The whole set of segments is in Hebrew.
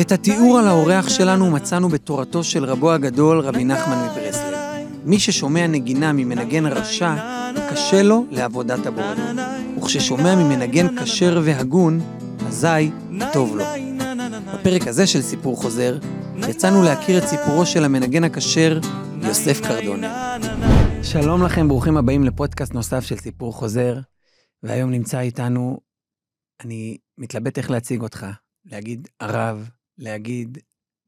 את התיאור על האורח שלנו מצאנו בתורתו של רבו הגדול, רבי נחמן מברסלב. מי ששומע נגינה ממנגן רשע, קשה לו לעבודת הבורא. וכששומע ממנגן כשר והגון, אזי טוב לו. בפרק הזה של סיפור חוזר, יצאנו להכיר את סיפורו של המנגן הכשר, יוסף קרדונר. שלום לכם, ברוכים הבאים לפודקאסט נוסף של סיפור חוזר, והיום נמצא איתנו, אני מתלבט איך להציג אותך, להגיד הרב, להגיד,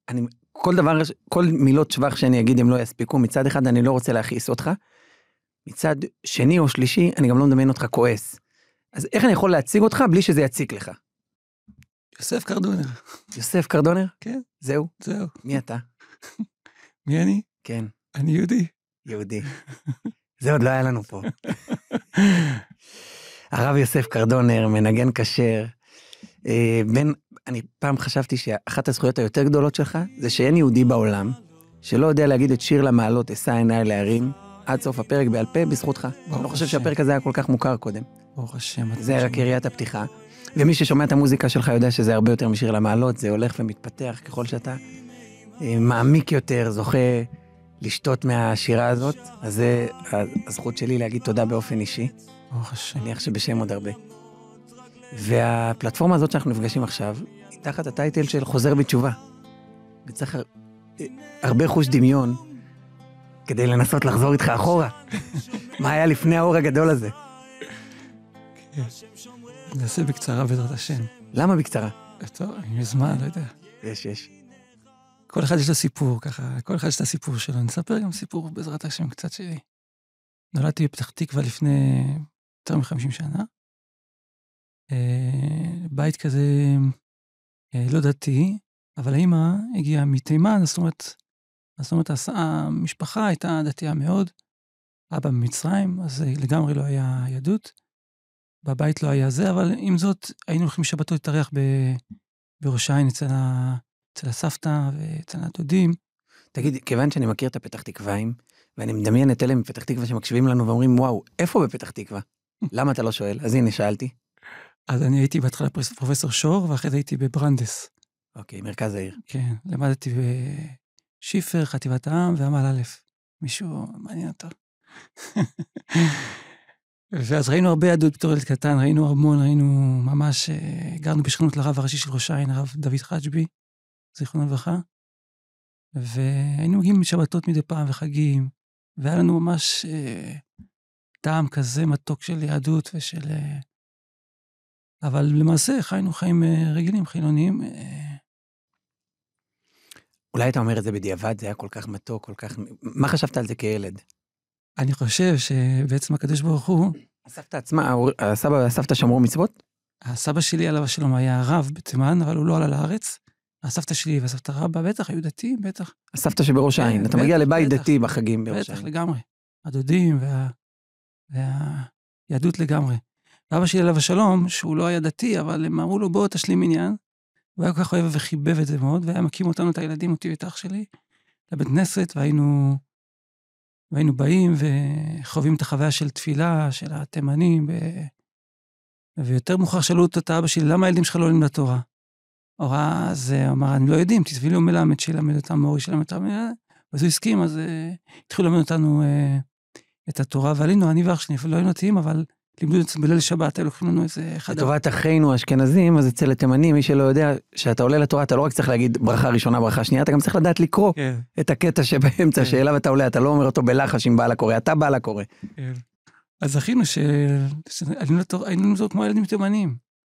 אני, כל דבר, כל מילות שבח שאני אגיד הם לא יספיקו, מצד אחד אני לא רוצה להכעיס אותך, מצד שני או שלישי אני גם לא מדמיין אותך כועס. אז איך אני יכול להציג אותך בלי שזה יציק לך? יוסף קרדונר. יוסף קרדונר? כן. זהו? זהו. מי אתה? מי אני? כן. אני יהודי. יהודי. זה עוד לא היה לנו פה. הרב יוסף קרדונר, מנגן כשר. אה, בין, אני פעם חשבתי שאחת הזכויות היותר גדולות שלך, זה שאין יהודי בעולם שלא יודע להגיד את שיר למעלות, אשא עיניי להרים, עד סוף הפרק בעל פה, בזכותך. אני לא חושב שהפרק הזה היה כל כך מוכר קודם. ברוך השם. זה רק יריית הפתיחה. ומי ששומע את המוזיקה שלך יודע שזה הרבה יותר משיר למעלות, זה הולך ומתפתח ככל שאתה אה, מעמיק יותר, זוכה לשתות מהשירה הזאת, אז זה הזכות שלי להגיד תודה באופן אישי. ברוך השם. אני מניח שבשם עוד הרבה. והפלטפורמה הזאת שאנחנו נפגשים עכשיו, היא תחת הטייטל של חוזר בתשובה. וצריך הרבה חוש דמיון כדי לנסות לחזור איתך אחורה. מה היה לפני האור הגדול הזה? כן. נעשה בקצרה בעזרת השם. למה בקצרה? טוב, אם יש זמן, לא יודע. יש, יש. כל אחד יש לו סיפור, ככה, כל אחד יש את הסיפור שלו. נספר גם סיפור בעזרת השם קצת שלי. נולדתי בפתח תקווה לפני יותר מ-50 שנה. אה, בית כזה אה, לא דתי, אבל האמא הגיעה מתימן, זאת אומרת, זאת אומרת, המשפחה הייתה דתייה מאוד. אבא ממצרים, אז לגמרי לא היה יהדות. בבית לא היה זה, אבל עם זאת, היינו הולכים שבתות להתארח בראש העין אצל, ה... אצל הסבתא ואצל הדודים. תגיד, כיוון שאני מכיר את הפתח תקוואים, ואני מדמיין את אלה מפתח תקווה שמקשיבים לנו ואומרים, וואו, איפה בפתח תקווה? למה אתה לא שואל? אז הנה, שאלתי. אז אני הייתי בהתחלה פרופסור שור, ואחרי זה הייתי בברנדס. אוקיי, מרכז העיר. כן, למדתי בשיפר, חטיבת העם ועמל א'. מישהו מעניין אותו. ואז ראינו הרבה יהדות בתור ילד קטן, ראינו המון, ראינו ממש, גרנו בשכנות לרב הראשי של ראש העין, הרב דוד חג'בי, זיכרונו לברכה. והיינו מגיעים משבתות מדי פעם וחגים, והיה לנו ממש אה, טעם כזה מתוק של יהדות ושל... אה, אבל למעשה חיינו חיים אה, רגילים, חילוניים. אה... אולי אתה אומר את זה בדיעבד, זה היה כל כך מתוק, כל כך... מה חשבת על זה כילד? אני חושב שבעצם הקדוש ברוך הוא... הסבתא עצמה, הסבא והסבתא שמרו מצוות? הסבא שלי, עליו השלום, היה רב בתימן, אבל הוא לא עלה לארץ. הסבתא שלי והסבתא רבא, בטח, היו דתיים, בטח. הסבתא שבראש העין, כן, אתה מגיע לבית דתי בחגים בראש העין. בטח, לגמרי. הדודים והיהדות לגמרי. ואבא שלי, עליו השלום, שהוא לא היה דתי, אבל הם אמרו לו, בוא תשלים עניין. הוא היה כל כך אוהב וחיבב את זה מאוד, והיה מקים אותנו, את הילדים, אותי ואת אח שלי, לבית כנסת, והיינו והיינו באים וחווים את החוויה של תפילה, של התימנים, ו... ויותר מאוחר שאלו את אבא שלי, למה הילדים שלך לא עולים לתורה? הוראה, אז אמר, אני לא יודעים, תתביא לי מלמד שילמד אותם, מורי שילמד אותם, אז הוא הסכים, אז uh, התחילו ללמד אותנו uh, את התורה, ועלינו, אני ואח שלי, לא היינו דתיים, אבל לימדו את זה בליל שבת, היו לוקחים לנו איזה אחד... לטובת אחינו האשכנזים, אז אצל התימנים, מי שלא יודע, כשאתה עולה לתורה, אתה לא רק צריך להגיד ברכה ראשונה, ברכה שנייה, אתה גם צריך לדעת לקרוא כן. את הקטע שבאמצע, כן. שאליו אתה עולה, אתה לא אומר אותו בלחש עם בעל הקורא, אתה בעל הקורא. כן. אז זכינו שהיינו לנו זאת כמו ילדים תימנים.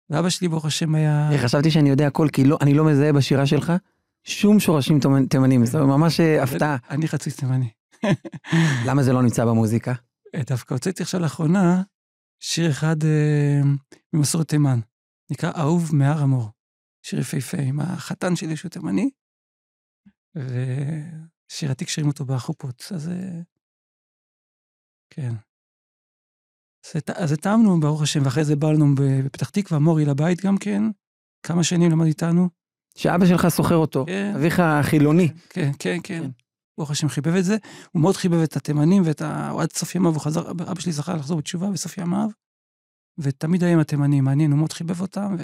ואבא שלי, ברוך השם, היה... חשבתי שאני יודע הכל, כי לא, אני לא מזהה בשירה שלך שום שורשים תימנים, זה ממש אה, הפתעה. אני חצי תימני. למה זה לא נמצא במוזיקה? דווקא הוצאתי עכשיו לאחרונה שיר אחד אה, ממסורת תימן, נקרא אהוב מהר המור. שיר יפהפה עם החתן שלי שהוא תימני, ושיר עתיק שרים אותו בחופות, אז אה, כן. אז התאמנו, ברוך השם, ואחרי זה בא לנו בפתח תקווה, מורי לבית גם כן, כמה שנים למד איתנו. שאבא שלך סוחר אותו, כן. אביך החילוני. כן, כן, כן. כן. ברוך השם חיבב את זה, הוא מאוד חיבב את התימנים ואת ה... עד סוף ימיו הוא חזר, אבא שלי זכה לחזור בתשובה בסוף ימיו. ותמיד היה עם התימנים, מעניין, הוא מאוד חיבב אותם,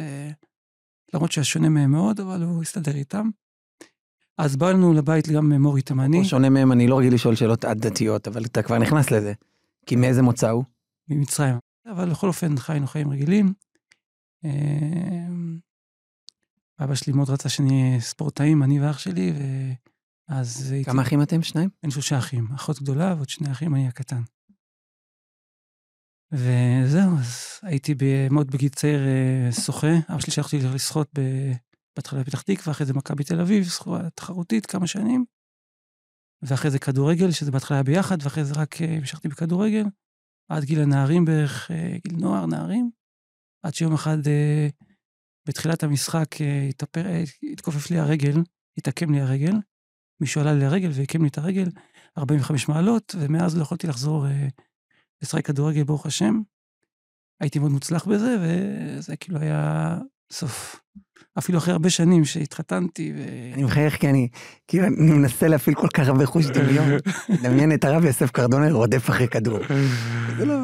ולמרות שהיה שונה מהם מאוד, אבל הוא הסתדר איתם. אז בא לנו לבית גם מורי תימני. הוא שונה מהם, אני לא רגיל לשאול שאלות עדתיות, אבל אתה כבר נכנס לזה. כי מאיזה מוצא הוא? ממצרים. אבל בכל אופן חיינו חיים רגילים. אמ, אבא שלי מאוד רצה שאני אהיה ספורטאים, אני ואח שלי, הייתי... כמה אחים אתם? שניים? אין שלושה אחים. אחות גדולה ועוד שני אחים, אני הקטן. וזהו, אז הייתי מאוד בגיל צעיר אה, שוחה. אבא שלי שלח אותי לשחות בהתחלה בפתח תקווה, אחרי זה מכבי תל אביב, שחורה תחרותית כמה שנים. ואחרי זה כדורגל, שזה בהתחלה היה ביחד, ואחרי זה רק אה, המשכתי בכדורגל, עד גיל הנערים בערך, אה, גיל נוער, נערים. עד שיום אחד, בתחילת המשחק, התאפר, התכופף לי הרגל, התעקם לי הרגל. מישהו עלה לי הרגל והקים לי את הרגל, 45 מעלות, ומאז לא יכולתי לחזור לשחק כדורגל, ברוך השם. הייתי מאוד מוצלח בזה, וזה כאילו היה סוף. אפילו אחרי הרבה שנים שהתחתנתי ו... אני מחייך כי אני, כאילו, אני מנסה להפעיל כל כך הרבה חוש דמיון. לדמיין את הרב יוסף קרדונר רודף אחרי כדור. זה לא...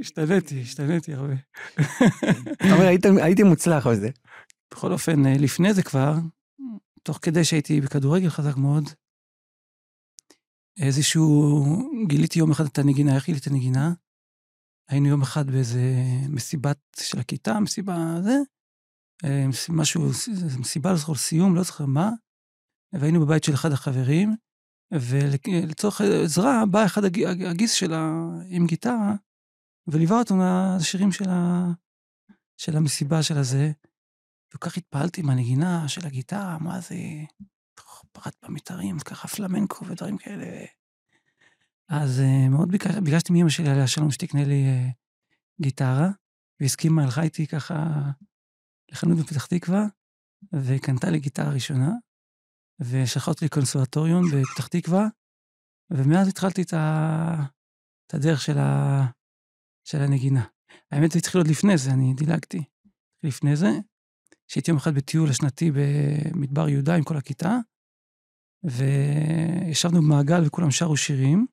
השתניתי, השתניתי הרבה. אבל הייתי מוצלח בזה. בכל אופן, אה, לפני זה כבר, תוך כדי שהייתי בכדורגל חזק מאוד, איזשהו, גיליתי יום אחד את הנגינה, איך גיליתי את הנגינה? היינו יום אחד באיזה מסיבת של הכיתה, מסיבה זה, אה, משהו, מסיבה לזכור סיום, לא זוכר מה, והיינו בבית של אחד החברים, ולצורך עזרה בא אחד הגיס שלה עם גיטרה, וליווה אותו לשירים של, ה, של המסיבה של הזה. וכל כך התפעלתי מהנגינה של הגיטרה, מה זה, פרט במתארים, ככה פלמנקו ודברים כאלה. אז uh, מאוד ביקש, ביקשתי מאמא שלי עליה שלום שתקנה לי uh, גיטרה, והסכימה, הלכה איתי ככה לחנות בפתח תקווה, וקנתה לי גיטרה ראשונה, ושלחה אותי לקונסרטוריון בפתח תקווה, ומאז התחלתי את, ה... את הדרך של, ה... של הנגינה. האמת, זה התחיל עוד לפני זה, אני דילגתי. לפני זה, שהייתי יום אחד בטיול השנתי במדבר יהודה עם כל הכיתה, וישבנו במעגל וכולם שרו שירים,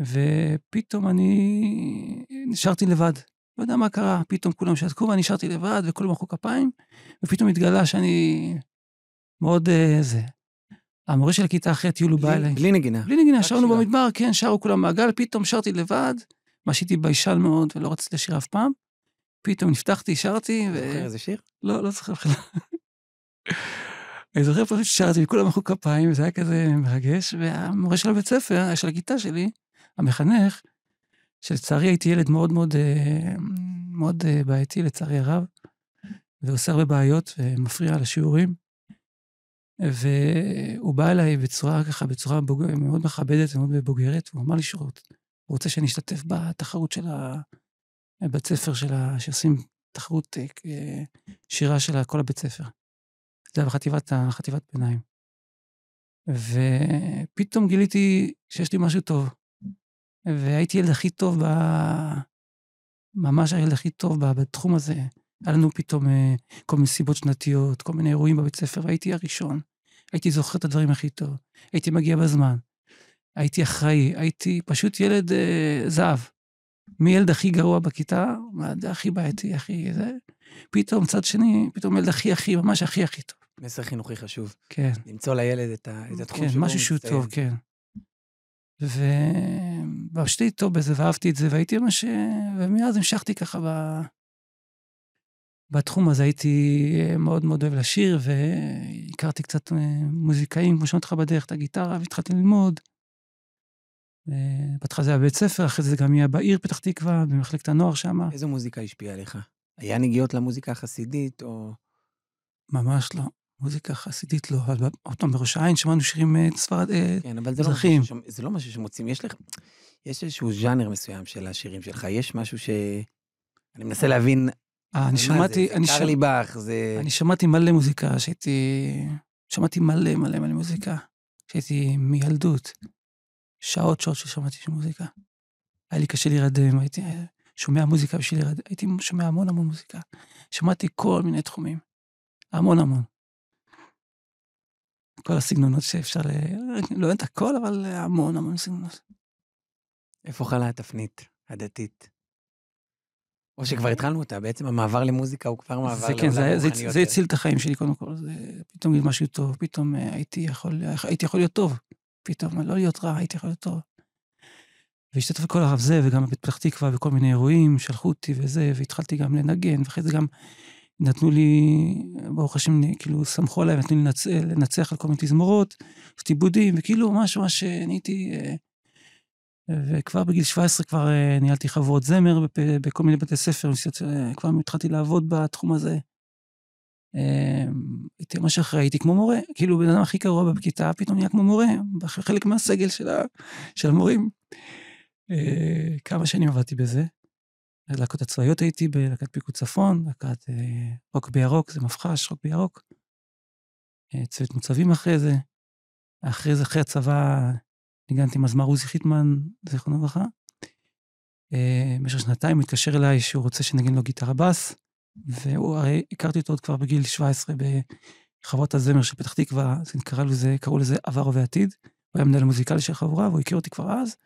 ופתאום אני נשארתי לבד. לא יודע מה קרה, פתאום כולם שתקו ואני נשארתי לבד וכולם מחאו כפיים, ופתאום התגלה שאני מאוד uh, זה. המורה של הכיתה אחרי הטיול הוא בא אליי. בלי נגינה. בלי נגינה, שרנו במדבר, כן, שרו כולם מעגל, פתאום שרתי לבד, מה שהייתי ביישן מאוד ולא רציתי לשיר אף פעם. פתאום נפתחתי, שרתי, ו... זוכר איזה שיר? לא, לא זוכר בכלל. אני זוכר פשוט ששרתי, וכולם מחאו כפיים, וזה היה כזה מרגש, והמורה של הבית ספר, של הכיתה שלי, המחנך, שלצערי הייתי ילד מאוד מאוד, אה, מאוד אה, בעייתי, לצערי הרב, ועושה הרבה בעיות ומפריע לשיעורים. והוא בא אליי בצורה ככה, בצורה בוג... מאוד מכבדת ומאוד בוגרת, והוא אמר לי שהוא רוצה שאני אשתתף בתחרות של הבית ספר, של ה... שעושים תחרות אה, שירה של כל הבית ספר. זה היה בחטיבת חטיבת ביניים. ופתאום גיליתי שיש לי משהו טוב. והייתי ילד הכי טוב, ב... ממש הילד הכי טוב בתחום הזה. היה לנו פתאום אה, כל מיני סיבות שנתיות, כל מיני אירועים בבית ספר, והייתי הראשון. הייתי זוכר את הדברים הכי טוב. הייתי מגיע בזמן. הייתי אחראי, הייתי פשוט ילד אה, זהב. מילד הכי גרוע בכיתה, הכי בעייתי, הכי זה, פתאום צד שני, פתאום ילד הכי הכי, ממש הכי הכי טוב. מסר חינוכי חשוב. כן. למצוא לילד את, ה, את התחום כן, שבו הוא משהו שהוא טוב, כן. ופשוט טוב בזה, ואהבתי את זה, והייתי ממש... ומאז המשכתי ככה ב... בתחום הזה הייתי מאוד מאוד אוהב לשיר, והכרתי קצת מוזיקאים, כמו שאמרתי לך בדרך, את הגיטרה, והתחלתי ללמוד. בהתחלה זה היה בבית ספר, אחרי זה גם יהיה בעיר פתח תקווה, במחלקת הנוער שם. איזו מוזיקה השפיעה עליך? היה נגיעות למוזיקה החסידית, או... ממש לא. מוזיקה חסידית לא, אבל עוד פעם, בראש העין שמענו שירים אה, ספרד, אה, כן, אבל זה לא, משהו ש... זה לא משהו שמוצאים. יש לך, יש איזשהו ז'אנר מסוים של השירים שלך, יש משהו ש... אני מנסה להבין... אה, אני שמעתי... זה, זה קרלי באך, זה... אני שמעתי מלא מוזיקה, שהייתי... שמעתי מלא מלא מלא מוזיקה, שהייתי מילדות. שעות שעות ששמעתי של מוזיקה. היה לי קשה להירדם, הייתי שומע מוזיקה בשביל להירדם, הייתי שומע המון המון מוזיקה. שמעתי כל מיני תחומים, המון המון. כל הסגנונות שאפשר ל... לא את הכל, אבל המון המון סגנונות. איפה חלה התפנית הדתית? או שכבר התחלנו אותה, בעצם המעבר למוזיקה הוא כבר מעבר זה כן, זה, לעולם זה, הרוחני זה יותר. הציל את החיים שלי קודם כל, זה פתאום משהו טוב, פתאום אה, הייתי יכול, הייתי יכול להיות טוב, פתאום לא להיות רע, הייתי יכול להיות טוב. והשתתף בכל הרב זה, וגם בפתח תקווה, וכל מיני אירועים, שלחו אותי וזה, והתחלתי גם לנגן, ואחרי זה גם נתנו לי, ברוך השם, כאילו, סמכו עליי, נתנו לי לנצ... לנצח על כל מיני תזמורות, לעשות עיבודים, וכאילו, ממש ממש נהייתי... אה, וכבר בגיל 17 כבר אה, ניהלתי חברות זמר בכל מיני בתי ספר, אה, כבר התחלתי לעבוד בתחום הזה. אה, הייתי ממש אחראי, הייתי כמו מורה, כאילו בן אדם הכי גרוע בכיתה, פתאום נהיה כמו מורה, חלק מהסגל של, ה, של המורים. אה, כמה שנים עבדתי בזה. להקות הצבאיות הייתי בלהקת פיקוד צפון, להקת אה, רוק בירוק, זה מפח"ש, רוק בירוק. אה, צוות מוצבים אחרי זה. אחרי זה, אחרי הצבא, ניגנתי מזמר עוזי חיטמן, זיכרונו לברכה. במשך שנתיים הוא התקשר אליי שהוא רוצה שנגן לו גיטרה בס, והוא, הרי הכרתי אותו עוד כבר בגיל 17 בחברות הזמר של פתח תקווה, זה קראו לזה, קראו לזה עבר ובעתיד. הוא היה מנהל מוזיקלי של החבורה, והוא הכיר אותי כבר אז.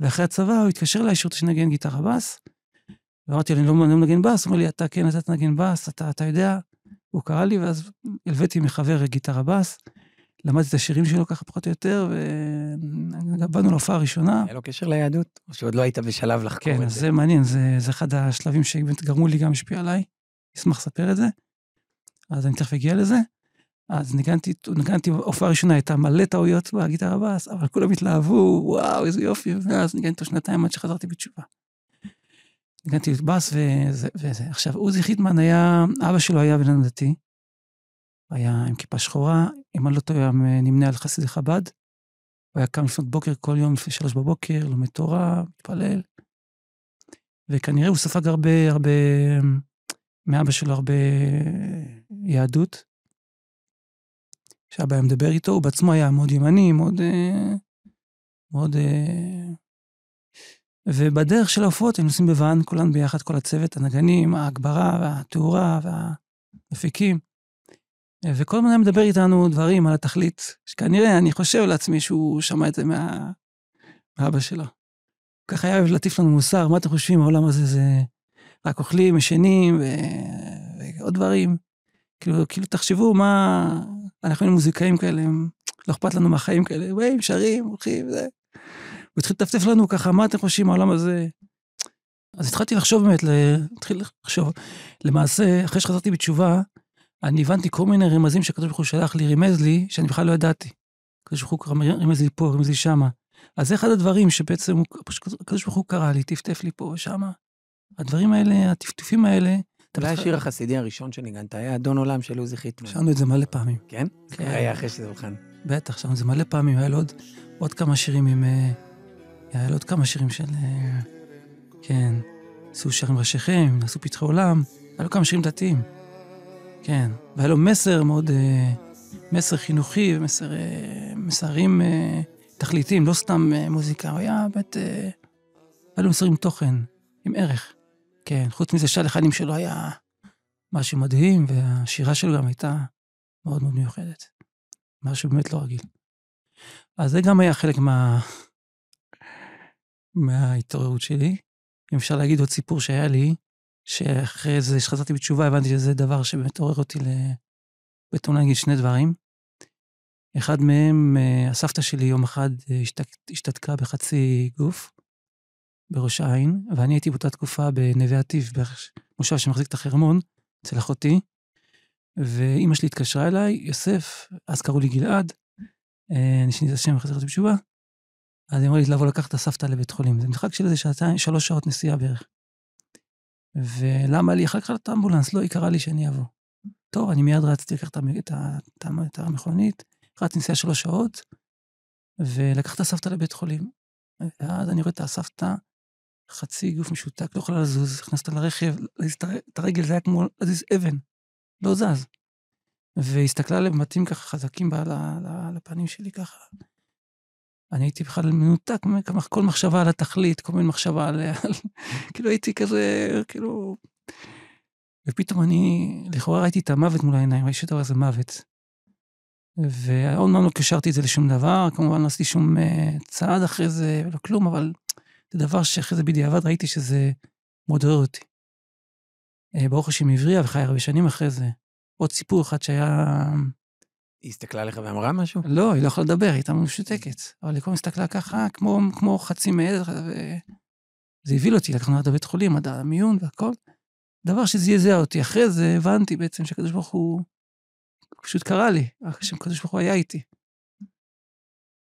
ואחרי הצבא הוא התקשר אליי רוצה שנגן גיטרה בס. ואמרתי לו, לא אני לא מנגן בס, הוא אומר לי, אתה כן, אתה תנגן בס, אתה, אתה יודע. הוא קרא לי, ואז הלוויתי מחבר גיטרה בס, למדתי את השירים שלו ככה פחות או יותר, ובאנו להופעה הראשונה. היה לו קשר ליהדות? או שעוד לא היית בשלב לחקור כן, את זה? זה מעניין, זה, זה אחד השלבים שבאמת גרמו לי גם להשפיע עליי. אשמח לספר את זה. אז אני תכף אגיע לזה. אז ניגנתי, ניגנתי, ההופעה הראשונה הייתה מלא טעויות בגיטרה בס, אבל כולם התלהבו, וואו, איזה יופי, ואז ניגנתי אותו שנתיים עד שחזרתי בתשובה. ניגנתי בס וזה, וזה. עכשיו, עוזי חיטמן היה, אבא שלו היה בן אדם דתי. היה עם כיפה שחורה, אם אני לא טועה, נמנה על חסידי חב"ד. הוא היה קם לפנות בוקר כל יום לפני שלוש בבוקר, לומד תורה, מתפלל. וכנראה הוא ספג הרבה, הרבה, מאבא שלו הרבה יהדות. כשאבא היה מדבר איתו, הוא בעצמו היה מאוד ימני, מאוד... מאוד... ובדרך של ההופעות היינו נוסעים בוואן, כולנו ביחד, כל הצוות, הנגנים, ההגברה והתאורה והמפיקים. וכל הזמן מדבר איתנו דברים על התכלית, שכנראה, אני חושב לעצמי שהוא שמע את זה מה... מאבא שלו. ככה היה אוהב להטיף לנו מוסר, מה אתם חושבים, העולם הזה זה רק אוכלים, ישנים ו... ועוד דברים. כאילו, כאילו, תחשבו מה... אנחנו היינו מוזיקאים כאלה, הם... לא אכפת לנו מהחיים כאלה, באים, שרים, הולכים, וזה. הוא התחיל לטפטף לנו ככה, מה אתם חושבים העולם הזה? אז התחלתי לחשוב באמת, התחיל לחשוב. למעשה, אחרי שחזרתי בתשובה, אני הבנתי כל מיני רמזים שהקדוש ברוך הוא שלח לי, רימז לי, שאני בכלל לא ידעתי. הקדוש ברוך הוא רימז לי פה, רימז לי שמה. אז זה אחד הדברים שבעצם הוא, הקדוש ברוך הוא קרא לי, טפטף לי פה ושמה. הדברים האלה, הטפטופים האלה... אולי השיר החסידי הראשון שניגנת היה אדון עולם של עוזי חיטמן. שרנו את זה מלא פעמים. כן? כן. היה אחרי שזה הולחן. בטח, שרנו את זה מלא פעמים, היה לו עוד, עוד כמה שירים עם... אה, היה לו עוד כמה שירים של... אה, כן, עשו שרים ראשיכם, עשו פתחי עולם, היה לו כמה שירים דתיים. כן, והיה לו מסר מאוד... אה, מסר חינוכי ומסר... מסרים תכליתיים, לא סתם מוזיקה, הוא היה באמת... היה לו מסר עם תוכן, עם ערך. כן, חוץ מזה שהלחנים שלו היה משהו מדהים, והשירה שלו גם הייתה מאוד מאוד מיוחדת. משהו באמת לא רגיל. אז זה גם היה חלק מה... מההתעוררות שלי. אם אפשר להגיד עוד סיפור שהיה לי, שאחרי זה, שחזרתי בתשובה, הבנתי שזה דבר שבאמת עורר אותי ל... בתאונה להגיד שני דברים. אחד מהם, הסבתא שלי יום אחד השתק... השתתקה בחצי גוף, בראש העין, ואני הייתי באותה תקופה בנווה עתיב, במושב שמחזיק את החרמון, אצל אחותי, ואימא שלי התקשרה אליי, יוסף, אז קראו לי גלעד, אני שיניתי את השם זה בתשובה, אז היא אמרה לי לבוא לקחת את הסבתא לבית חולים. זה משחק של איזה שעתיים, שלוש שעות נסיעה בערך. ולמה לי? אחר כך את האמבולנס, לא, היא קראה לי שאני אבוא. טוב, אני מיד רציתי לקחת את, המכונית, רציתי נסיעה שלוש שעות, ולקחת את הסבתא לבית חולים. ואז אני רואה את הסבתא, חצי גוף משותק, לא יכולה לזוז, הכנסת לרכב, את הרגל זה היה כמו להזיז אבן, לא זז. והסתכלה לבתים ככה חזקים על הפנים שלי ככה. אני הייתי בכלל מנותק, כל מחשבה על התכלית, כל מיני מחשבה על... כאילו הייתי כזה, כאילו... ופתאום אני, לכאורה ראיתי את המוות מול העיניים, ראיתי שדבר זה מוות. ועוד פעם לא קשרתי את זה לשום דבר, כמובן לא עשיתי שום צעד אחרי זה, ולא כלום, אבל זה דבר שאחרי זה בדיעבד ראיתי שזה מאוד עורר אותי. אה, ברוך השם עברי, וחי הרבה שנים אחרי זה. עוד סיפור אחד שהיה... היא הסתכלה עליך ואמרה משהו? לא, היא לא יכולה לדבר, היא הייתה משותקת. אבל היא כל הזמן הסתכלה ככה, כמו, כמו חצי מעד, וזה הבהיל אותי, לקחנו עד לבית חולים, עד המיון והכל. דבר שזעזע אותי. אחרי זה הבנתי בעצם שהקדוש ברוך הוא פשוט קרא לי, שהקדוש ברוך הוא היה איתי.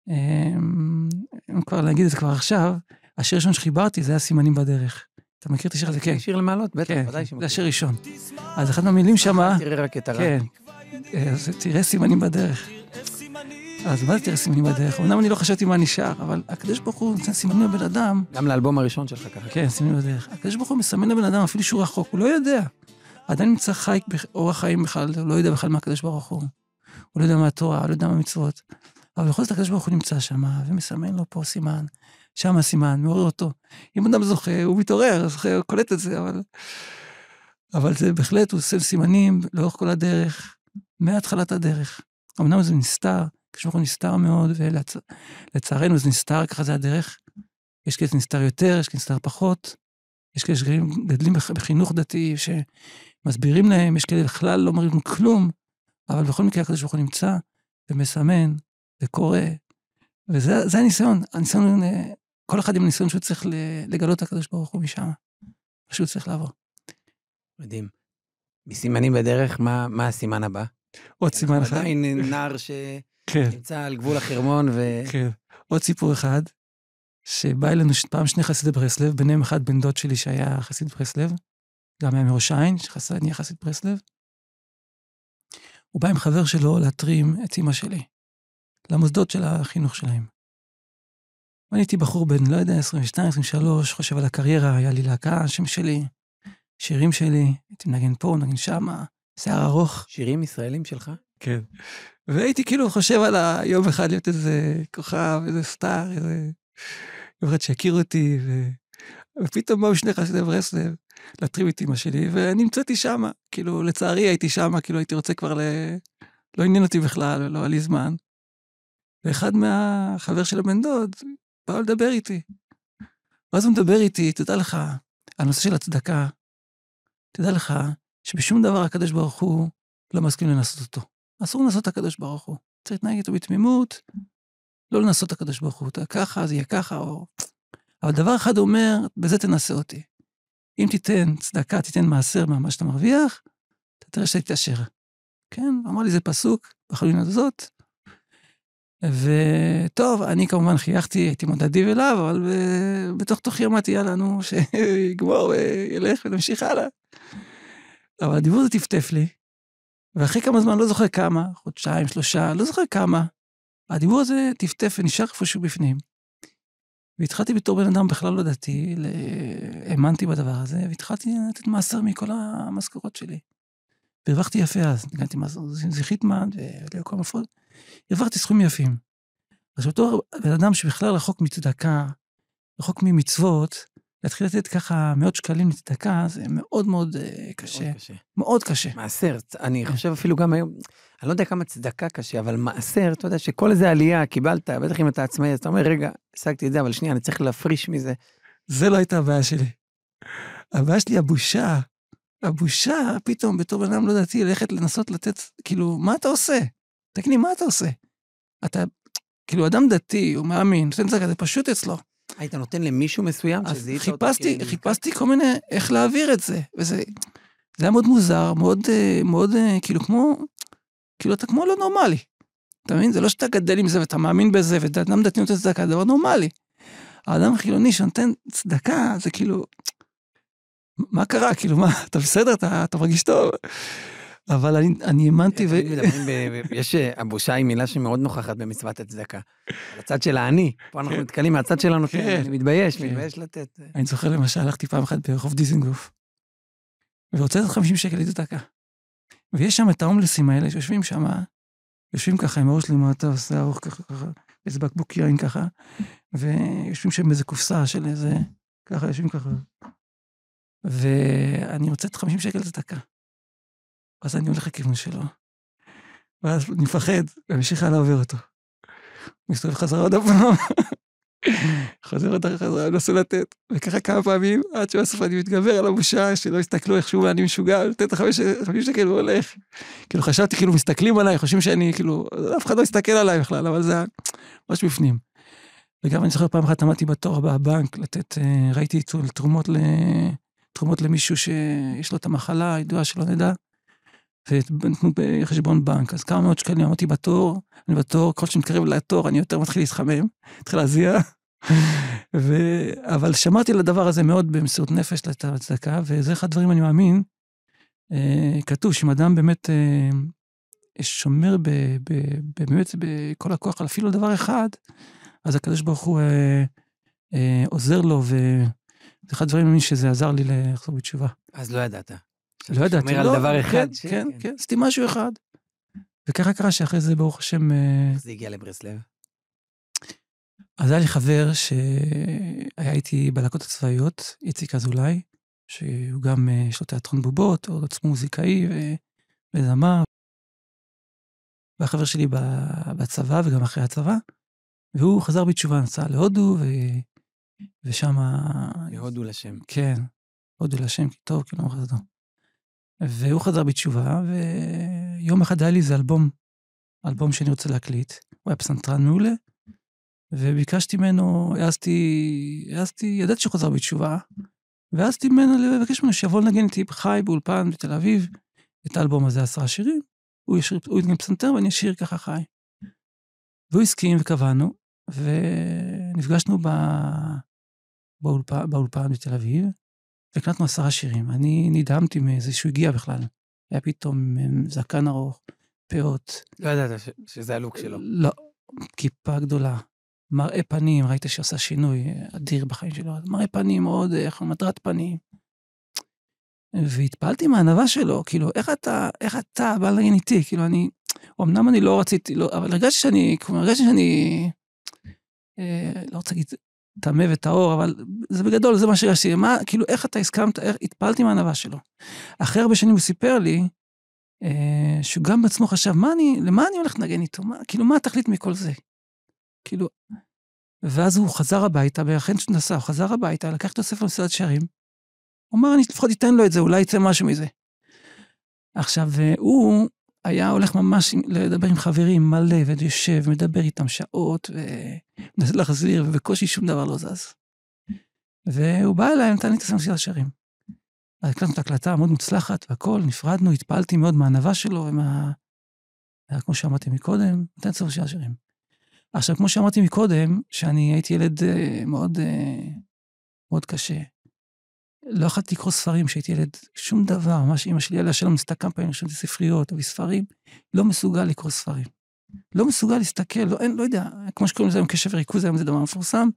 אמ, אם כבר להגיד את זה כבר עכשיו, השיר הראשון שחיברתי זה היה סימנים בדרך. אתה מכיר את השיר הזה? כן. שיר למעלות, בטח, כן, ודאי זה השיר ראשון. אז אחת מהמילים שמה... תראה רק את הרע. כן. אז תראה סימנים בדרך. אז מה זה תראה סימנים בדרך? אמנם אני לא חשבתי מה נשאר, אבל הקדוש ברוך הוא נותן סימנים לבן אדם. גם לאלבום הראשון שלך ככה. כן, סימנים בדרך. הקדוש ברוך הוא מסמן לבן אדם אפילו שהוא רחוק, הוא לא יודע. עדיין נמצא חי באורח חיים בכלל, הוא לא יודע בכלל מה הקדוש ברוך הוא. הוא לא יודע מה התורה, הוא לא יודע מה המצוות. אבל בכל זאת הקדוש ברוך הוא נמצא שם, ומסמן לו פה סימן, שם הסימן, מעורר אותו. אם אדם זוכה, הוא מתעורר, זוכה, הוא קולט את זה, אבל... אבל זה בהחלט, הוא עושה סימנים לאורך כל הדרך, מהתחלת הדרך. אמנם זה נסתר, כשברוך נסתר מאוד, ולצערנו זה נסתר, ככה זה הדרך. יש כאלה נסתר יותר, יש כאלה נסתר פחות. יש כאלה שגדלים בחינוך דתי, שמסבירים להם, יש כאלה בכלל לא מראים כלום, אבל בכל מקרה הקדוש ברוך הוא נמצא ומסמן וקורא, וזה הניסיון, הניסיון, כל אחד עם הניסיון שהוא צריך לגלות את הקדוש ברוך הוא משם, פשוט צריך לעבור. מדהים. מסימנים בדרך, מה, מה הסימן הבא? עוד סימן אחד. עדיין נער כן. שנמצא על גבול החרמון ו... כן. עוד סיפור אחד, שבא אלינו פעם שני חסידי ברסלב, ביניהם אחד בן דוד שלי שהיה חסיד ברסלב, גם היה מראש העין, שנהיה חסיד ברסלב. הוא בא עם חבר שלו להתרים את אימא שלי, למוסדות של החינוך שלהם. ואני הייתי בחור בן, לא יודע, 22, 23, חושב על הקריירה, היה לי להקה, שם שלי, שירים שלי, הייתי מנגן פה, מנגן שמה, שיער ארוך. שירים ישראלים שלך? כן. והייתי כאילו חושב על היום אחד להיות איזה כוכב, איזה סטאר, איזה... יום אחד שיכיר אותי, ו... ופתאום באו שני חסידי ברסלב להטריב את אמא שלי, ואני נמצאתי שמה. כאילו, לצערי הייתי שמה, כאילו הייתי רוצה כבר ל... לא עניין אותי בכלל, לא היה לי זמן. ואחד מהחבר של הבן דוד בא לדבר איתי. ואז הוא מדבר איתי, תדע לך, על נושא של הצדקה, תדע לך שבשום דבר הקדוש ברוך הוא לא מסכים לנסות אותו. אסור לנסות את הקדוש ברוך הוא. צריך להתנהג איתו בתמימות, לא לנסות את הקדוש ברוך הוא. אתה ככה, זה יהיה ככה, או... אבל דבר אחד הוא אומר, בזה תנסה אותי. אם תיתן צדקה, תיתן מעשר ממה שאתה מרוויח, אתה תראה שאתה תתעשר. כן, אמר לי, זה פסוק בחלונה הזאת. וטוב, אני כמובן חייכתי, הייתי מאוד אדיב אליו, אבל בתוך תוכי אמרתי, יאללה, נו, שיגמור וילך ונמשיך הלאה. אבל הדיבור הזה טפטף לי, ואחרי כמה זמן, לא זוכר כמה, חודשיים, שלושה, לא זוכר כמה, הדיבור הזה טפטף ונשאר איפשהו בפנים. והתחלתי בתור בן אדם בכלל לא דתי, האמנתי בדבר הזה, והתחלתי לתת מעשר מכל המשכורות שלי. והרווחתי יפה אז, ניגנתי מעשר, זה חיטמן ולכל מפות, הרווחתי סכומים יפים. אז אותו בן אדם שבכלל רחוק מצדקה, רחוק ממצוות, להתחיל לתת ככה מאות שקלים לצדקה, זה מאוד מאוד uh, קשה. מאוד קשה. מאוד קשה. מעשר, אני כן. חושב אפילו גם היום, אני לא יודע כמה צדקה קשה, אבל מעשר, אתה יודע שכל איזה עלייה קיבלת, בטח אם אתה עצמאי, אז אתה אומר, רגע, השגתי את זה, אבל שנייה, אני צריך להפריש מזה. זה לא הייתה הבעיה שלי. הבעיה שלי, הבושה. הבושה, פתאום, בתור בן אדם לא דתי, ללכת לנסות לתת, כאילו, מה אתה עושה? תגיד לי, מה אתה עושה? אתה, כאילו, אדם דתי, הוא מאמין, נותן צדקה, זה פשוט אצלו. היית נותן למישהו מסוים אותו? חיפשתי, חיפשתי כל מיני, איך להעביר את זה. וזה זה היה מאוד מוזר, מאוד, אה, מאוד, אה, כאילו, כמו, כאילו, אתה כמו לא נורמלי. אתה מבין? זה לא שאתה גדל עם זה ואתה מאמין בזה, ואתה אדם דתי נותן צדקה, זה דבר נורמלי. האדם החילוני שנותן צדקה, זה כאילו, מה קרה? כאילו, מה, אתה בסדר? אתה, אתה מרגיש טוב? אבל אני, אני האמנתי ו... יש, אה, הבושה היא מילה שמאוד נוכחת במצוות הצדקה. הצד של האני, פה אנחנו כן. נתקלים מהצד שלנו, כן. אני מתבייש, כן. מתבייש לתת. אני זוכר למשל, הלכתי פעם אחת ברחוב דיזנגוף, ורוצה לתת 50 שקל לצדקה. ויש שם את ההומלסים האלה שיושבים שם, יושבים ככה עם הראש למטה, עושה ארוך ככה, ככה, איזה בקבוק יין ככה, ויושבים שם באיזה קופסה של איזה, ככה, יושבים ככה. ואני רוצה את 50 שקל לצדקה. ואז אני הולך לכיוון שלו, ואז אני מפחד, וממשיך הלאה עובר אותו. מסתובב חזרה עוד פעם, חוזר עוד חזרה, מנסה לתת, וככה כמה פעמים, עד שבסוף אני מתגבר על הבושה, שלא יסתכלו איכשהו, אני משוגע, לתת את החמישים שקל והולך. כאילו חשבתי, כאילו מסתכלים עליי, חושבים שאני, כאילו, אף אחד לא יסתכל עליי בכלל, אבל זה ממש בפנים. וגם אני זוכר פעם אחת עמדתי בתור בבנק לתת, אה, ראיתי תרומות, ל... תרומות למישהו שיש לו את המחלה הידועה שלא נדע, ונתנו בחשבון בנק, אז כמה מאות שקלים עמדתי בתור, אני בתור, ככל שאני מתקרב לתור, אני יותר מתחיל להתחמם, מתחיל להזיע. ו... אבל שמרתי על הדבר הזה מאוד במסירות נפש לצדקה, וזה אחד הדברים, אני מאמין, אה, כתוב שאם אדם באמת אה, שומר ב, ב, באמת בכל הכוח על אפילו דבר אחד, אז הקדוש ברוך הוא אה, אה, עוזר לו, וזה אחד הדברים שזה עזר לי לחזור בתשובה. אז לא ידעת. לא ידעתי, שומר על לא, דבר כן, אחד. ש- כן, כן, עשיתי משהו אחד. וככה קרה שאחרי זה, ברוך השם, אה, איך זה הגיע לברסלב? אז היה לי חבר שהיה איתי בלהקות הצבאיות, איציק אזולאי, שהוא גם, אה, יש לו תיאטרון בובות, הוא עצמו מוזיקאי וזמר. והחבר שלי בצבא וגם אחרי הצבא, והוא חזר בתשובה, נסע להודו, ו... ושם... להודו לשם. כן, הודו לשם, כי טוב, כי לא מחזדו. והוא חזר בתשובה, ויום אחד היה לי איזה אלבום, אלבום שאני רוצה להקליט. הוא היה פסנתרן מעולה, וביקשתי ממנו, העזתי, העזתי, ידעתי שהוא חזר בתשובה, והעזתי ממנו לבקש ממנו שיבוא לנגן איתי חי באולפן בתל אביב, את האלבום הזה, עשרה שירים. הוא ישיר, הוא ינגן פסנתר ואני אשיר ככה חי. והוא הסכים וקבענו, ונפגשנו ב... באולפן, באולפן בתל אביב, והקלטנו עשרה שירים. אני נדהמתי מזה שהוא הגיע בכלל. היה פתאום עם זקן ארוך, פאות. לא ידעת ש- שזה הלוק שלו. לא, כיפה גדולה. מראה פנים, ראית שעשה שינוי אדיר בחיים שלו. מראה פנים מאוד, איך מדרת פנים. והתפעלתי מהענווה שלו, כאילו, איך אתה, איך אתה בא לנגן איתי? כאילו, אני, אמנם אני לא רציתי, לא, אבל הרגשתי שאני, כאילו, הרגשתי שאני, אה, לא רוצה להגיד טמא וטהור, אבל זה בגדול, זה מה שהרגשתי. מה, כאילו, איך אתה הסכמת, איך, התפעלתי מהענווה שלו. אחרי הרבה שנים הוא סיפר לי, אה, שהוא גם בעצמו חשב, מה אני, למה אני הולך לנגן איתו? מה, כאילו, מה התכלית מכל זה? כאילו, ואז הוא חזר הביתה, ואכן שהוא נסע, הוא חזר הביתה, לקח את הספר למסעדת שערים, הוא אמר, אני לפחות אתן לו את זה, אולי יצא משהו מזה. עכשיו, הוא היה הולך ממש לדבר עם חברים מלא, ויושב, מדבר איתם שעות, ומנסה להחזיר, ובקושי שום דבר לא זז. והוא בא אליי, נתן לי את הספר למסעדת שערים. אז הקלטנו את ההקלטה מאוד מוצלחת והכול, נפרדנו, התפעלתי מאוד מהענווה שלו ומה... כמו שאמרתי מקודם, נתן את הספר למסעדת שערים. עכשיו, כמו שאמרתי מקודם, שאני הייתי ילד אה, מאוד, אה, מאוד קשה. לא יכולתי לקרוא ספרים כשהייתי ילד, שום דבר, ממש אימא שלי עליה שלום ניסתה כמה פעמים לשבת ספריות, אבל ספרים, לא מסוגל לקרוא ספרים. לא מסוגל להסתכל, לא, אין, לא יודע, כמו שקוראים לזה היום קשב וריכוז, היום זה דבר מפורסם,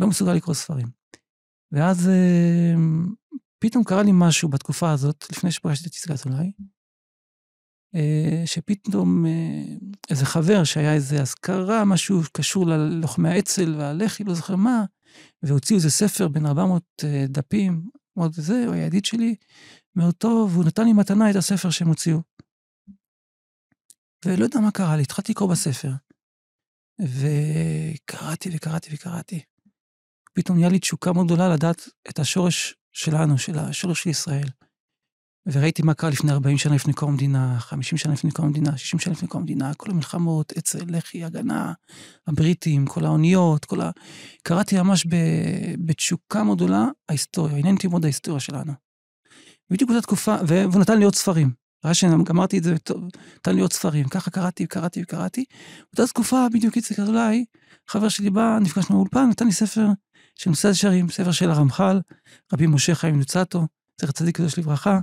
לא מסוגל לקרוא ספרים. ואז אה, פתאום קרה לי משהו בתקופה הזאת, לפני שפגשתי את יצגת אולי, שפתאום אה, איזה חבר שהיה איזה אזכרה, משהו קשור ללוחמי האצ"ל והלח"י, לא זוכר מה, והוציאו איזה ספר בין 400 אה, דפים, מאוד זה, הוא היה ידיד שלי, מאוד טוב, והוא נתן לי מתנה את הספר שהם הוציאו. ולא יודע מה קרה לי, התחלתי לקרוא בספר. וקראתי וקראתי וקראתי. פתאום נהיה לי תשוקה מאוד גדולה לדעת את השורש שלנו, של השורש של ישראל. וראיתי מה קרה לפני 40 שנה לפני קום המדינה, 50 שנה לפני קום המדינה, 60 שנה לפני קום המדינה, כל המלחמות, אצ"ל, לח"י, הגנה, הבריטים, כל האוניות, כל ה... קראתי ממש ב... בתשוקה מאוד גדולה, ההיסטוריה, עניין אותי מאוד ההיסטוריה שלנו. בדיוק באותה תקופה. והוא נתן לי עוד ספרים. ראה שגמרתי את זה, טוב, נתן לי עוד ספרים. ככה קראתי, קראתי וקראתי. באותה תקופה, בדיוק איציק אזולאי, חבר שלי בא, נפגשנו באולפן, נתן לי ספר של נושא השערים, ספר של הרמח"ל, רבי משה חיים לוצטו, זכר צדיק קדוש לברכה,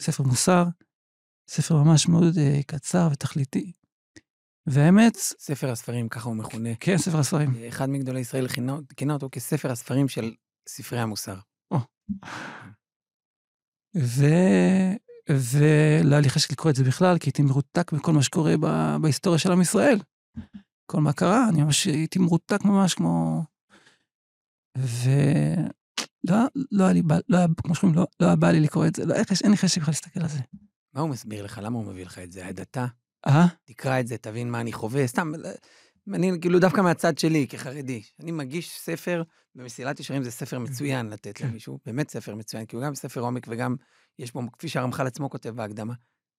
ספר מוסר, ספר ממש מאוד uh, קצר ותכליתי. והאמת... ספר הספרים, ככה הוא מכונה. כן, ספר הספרים. אחד מגדולי ישראל כינה, אותו כספר הספרים של ספרי המוסר. ו... ולא היה לי חשק לקרוא את זה בכלל, כי הייתי מרותק בכל מה שקורה ב... בהיסטוריה של עם ישראל. כל מה קרה, אני ממש הייתי מרותק ממש כמו... ולא לא היה לי, לא היה, כמו שאומרים, לא, לא היה בא לי לקרוא את זה, לא, אין לי חשק בכלל להסתכל על זה. מה הוא מסביר לך? למה הוא מביא לך את זה? הדתה? אה? תקרא את זה, תבין מה אני חווה. סתם, אני כאילו דווקא מהצד שלי, כחרדי. אני מגיש ספר, במסילת ישרים זה ספר מצוין לתת כן. למישהו, באמת ספר מצוין, כי הוא גם ספר עומק וגם יש בו, כפי שהרמח"ל עצמו כותב בהקדמה,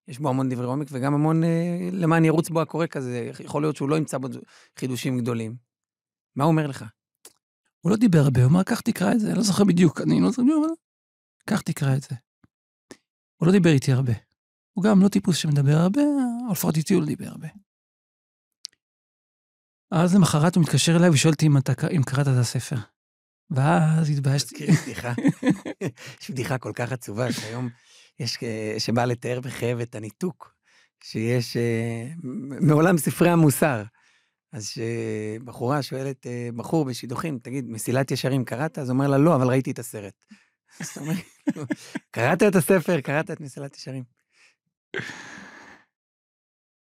יש בו המון דברי עומק וגם המון אה, למען ירוץ בו הקורא כזה, יכול להיות שהוא לא ימצא בו חידושים גדולים. מה הוא אומר לך? הוא לא דיבר הרבה, הוא אמר, קח תקרא את זה, אני לא זוכר בדיוק, אני לא זוכר, אבל קח תקרא את זה. הוא לא דיבר איתי הרבה. הוא גם לא טיפוס שמדבר הרבה, לפחות איתי הוא לא דיבר הרבה. אז למחרת הוא מתקשר אליי ושואל אותי אם, אם קראת את הספר. ואז התביישתי. לי בדיחה. יש בדיחה כל כך עצובה, שהיום יש, אה, שבאה לתאר בכאב את הניתוק שיש אה, מעולם ספרי המוסר. אז שבחורה שואלת אה, בחור בשידוכים, תגיד, מסילת ישרים קראת? אז אומר לה, לא, אבל ראיתי את הסרט. אז אתה אומר, קראת את הספר, קראת את מסילת ישרים.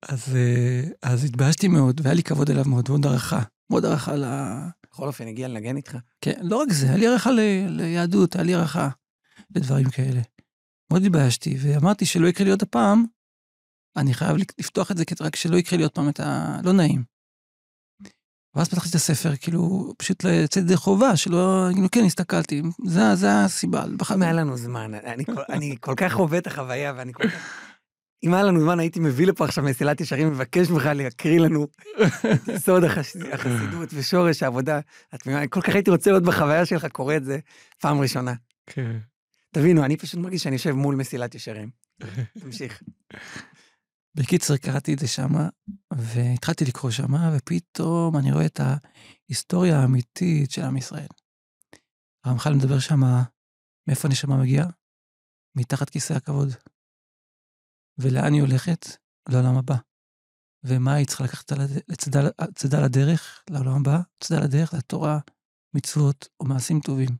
אז, אה, אז התביישתי מאוד, והיה לי כבוד אליו מאוד, מאוד הערכה. מאוד הערכה ל... בכל אופן, הגיע לנגן איתך. כן, לא רק זה, היה לי הערכה ל- ליהדות, היה לי הערכה לדברים כאלה. מאוד התביישתי, ואמרתי שלא יקרה לי עוד הפעם, אני חייב לפתוח את זה רק שלא יקרה לי עוד פעם את הלא נעים. ואז פתחתי את הספר, כאילו, פשוט לצאת ידי חובה, שלא, כאילו, כן, הסתכלתי, זה, זה הסיבה. אם היה לנו זמן, אני, כל- אני כל כך חווה את החוויה, ואני כל כך... אם היה לנו זמן, הייתי מביא לפה עכשיו מסילת ישרים, מבקש ממך להקריא לנו סוד החש... החסידות ושורש העבודה התמימה. כל כך הייתי רוצה להיות בחוויה שלך, קורא את זה פעם ראשונה. כן. תבינו, אני פשוט מרגיש שאני יושב מול מסילת ישרים. תמשיך. בקיצר, קראתי את זה שמה, והתחלתי לקרוא שמה, ופתאום אני רואה את ההיסטוריה האמיתית של עם ישראל. הרמח"ל מדבר שמה, מאיפה הנשמה מגיעה? מתחת כיסא הכבוד. ולאן היא הולכת? לעולם הבא. ומה היא צריכה לקחת לצדה לדרך, לעולם הבא? לצדה לדרך, לתורה, מצוות או מעשים טובים.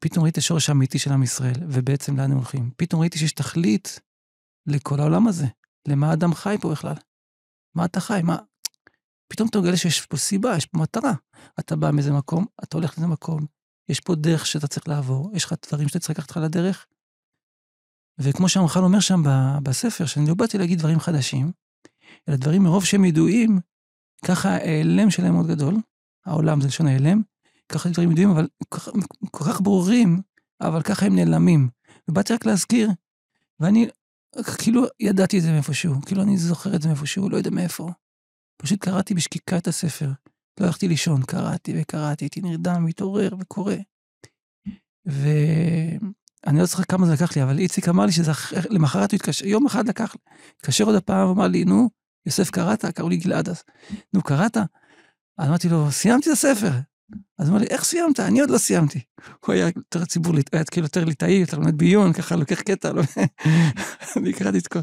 פתאום ראיתי את השורש האמיתי של עם ישראל, ובעצם לאן הם הולכים. פתאום ראיתי שיש תכלית לכל העולם הזה. למה אדם חי פה בכלל? מה אתה חי? מה... פתאום אתה מגלה שיש פה סיבה, יש פה מטרה. אתה בא מאיזה מקום, אתה הולך לאיזה מקום, יש פה דרך שאתה צריך לעבור, יש לך דברים שאתה צריך לקחת לך לדרך. וכמו שהמח"ל אומר שם בספר, שאני לא באתי להגיד דברים חדשים, אלא דברים מרוב שהם ידועים, ככה ההיעלם שלהם מאוד גדול, העולם זה לשון ההיעלם, ככה דברים ידועים, אבל כל כך, כל כך ברורים, אבל ככה הם נעלמים. ובאתי רק להזכיר, ואני כאילו ידעתי את זה מאיפשהו, כאילו אני זוכר את זה מאיפשהו, לא יודע מאיפה. פשוט קראתי בשקיקה את הספר. לא הלכתי לישון, קראתי וקראתי, הייתי נרדם, מתעורר וקורא. ואני לא זוכר כמה זה לקח לי, אבל איציק אמר לי שזה אח... למחרת הוא התקשר, יום אחד לקח, התקשר עוד הפעם, אמר לי, נו, יוסף קראת? קראו לי גלעד אז. נו, קראת? אז אמרתי לו, סיימתי את הספר. אז אמר לי, איך סיימת? אני עוד לא סיימתי. הוא היה יותר ציבור, היה כאילו יותר ליטאי, יותר לומד בעיון, ככה לוקח קטע, לא... אני קראתי את כל...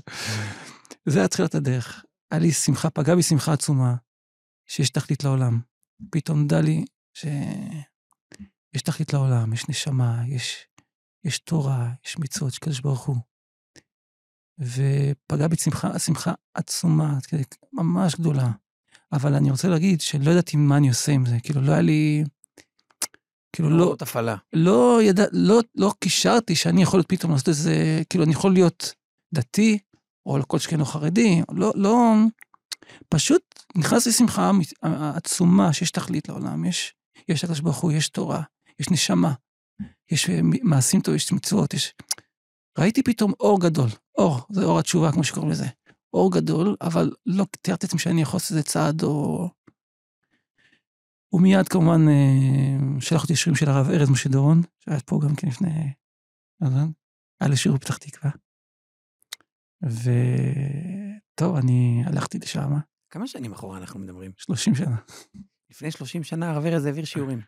זה היה תחילת הדרך. היה לי שמחה, פגעה בי שמחה עצומה, שיש תכלית לעולם. פתאום נודע לי שיש תכלית לעולם, יש נשמה, יש, יש תורה, יש מצוות, יש קדוש ברוך הוא. ופגעה בי שמחה, שמחה עצומה, ממש גדולה. אבל אני רוצה להגיד שלא ידעתי מה אני עושה עם זה, כאילו לא היה לי... כאילו לא, לא הפעלה. לא ידע, לא, לא קישרתי שאני יכול להיות פתאום לעשות איזה, כאילו אני יכול להיות דתי, או לכל שכן לא חרדי, לא, לא, פשוט נכנס לי שמחה אמית- עצומה שיש תכלית לעולם, יש, יש הקדוש ברוך הוא, יש תורה, יש נשמה, יש אה, מעשים טובים, יש מצוות, יש... ראיתי פתאום אור גדול, אור, זה אור התשובה, כמו שקוראים לזה. אור גדול, אבל לא תיארתי לעצמי שאני יכול לעשות איזה צעד או... ומיד כמובן אה, שלח אותי שירים של הרב ארז משה דורון, שהיה פה גם כן לפני... זמן, היה לו שיר בפתח תקווה. וטוב, אני הלכתי לשם, כמה שנים אחורה אנחנו מדברים? 30 שנה. לפני 30 שנה הרב ארז העביר שיעורים.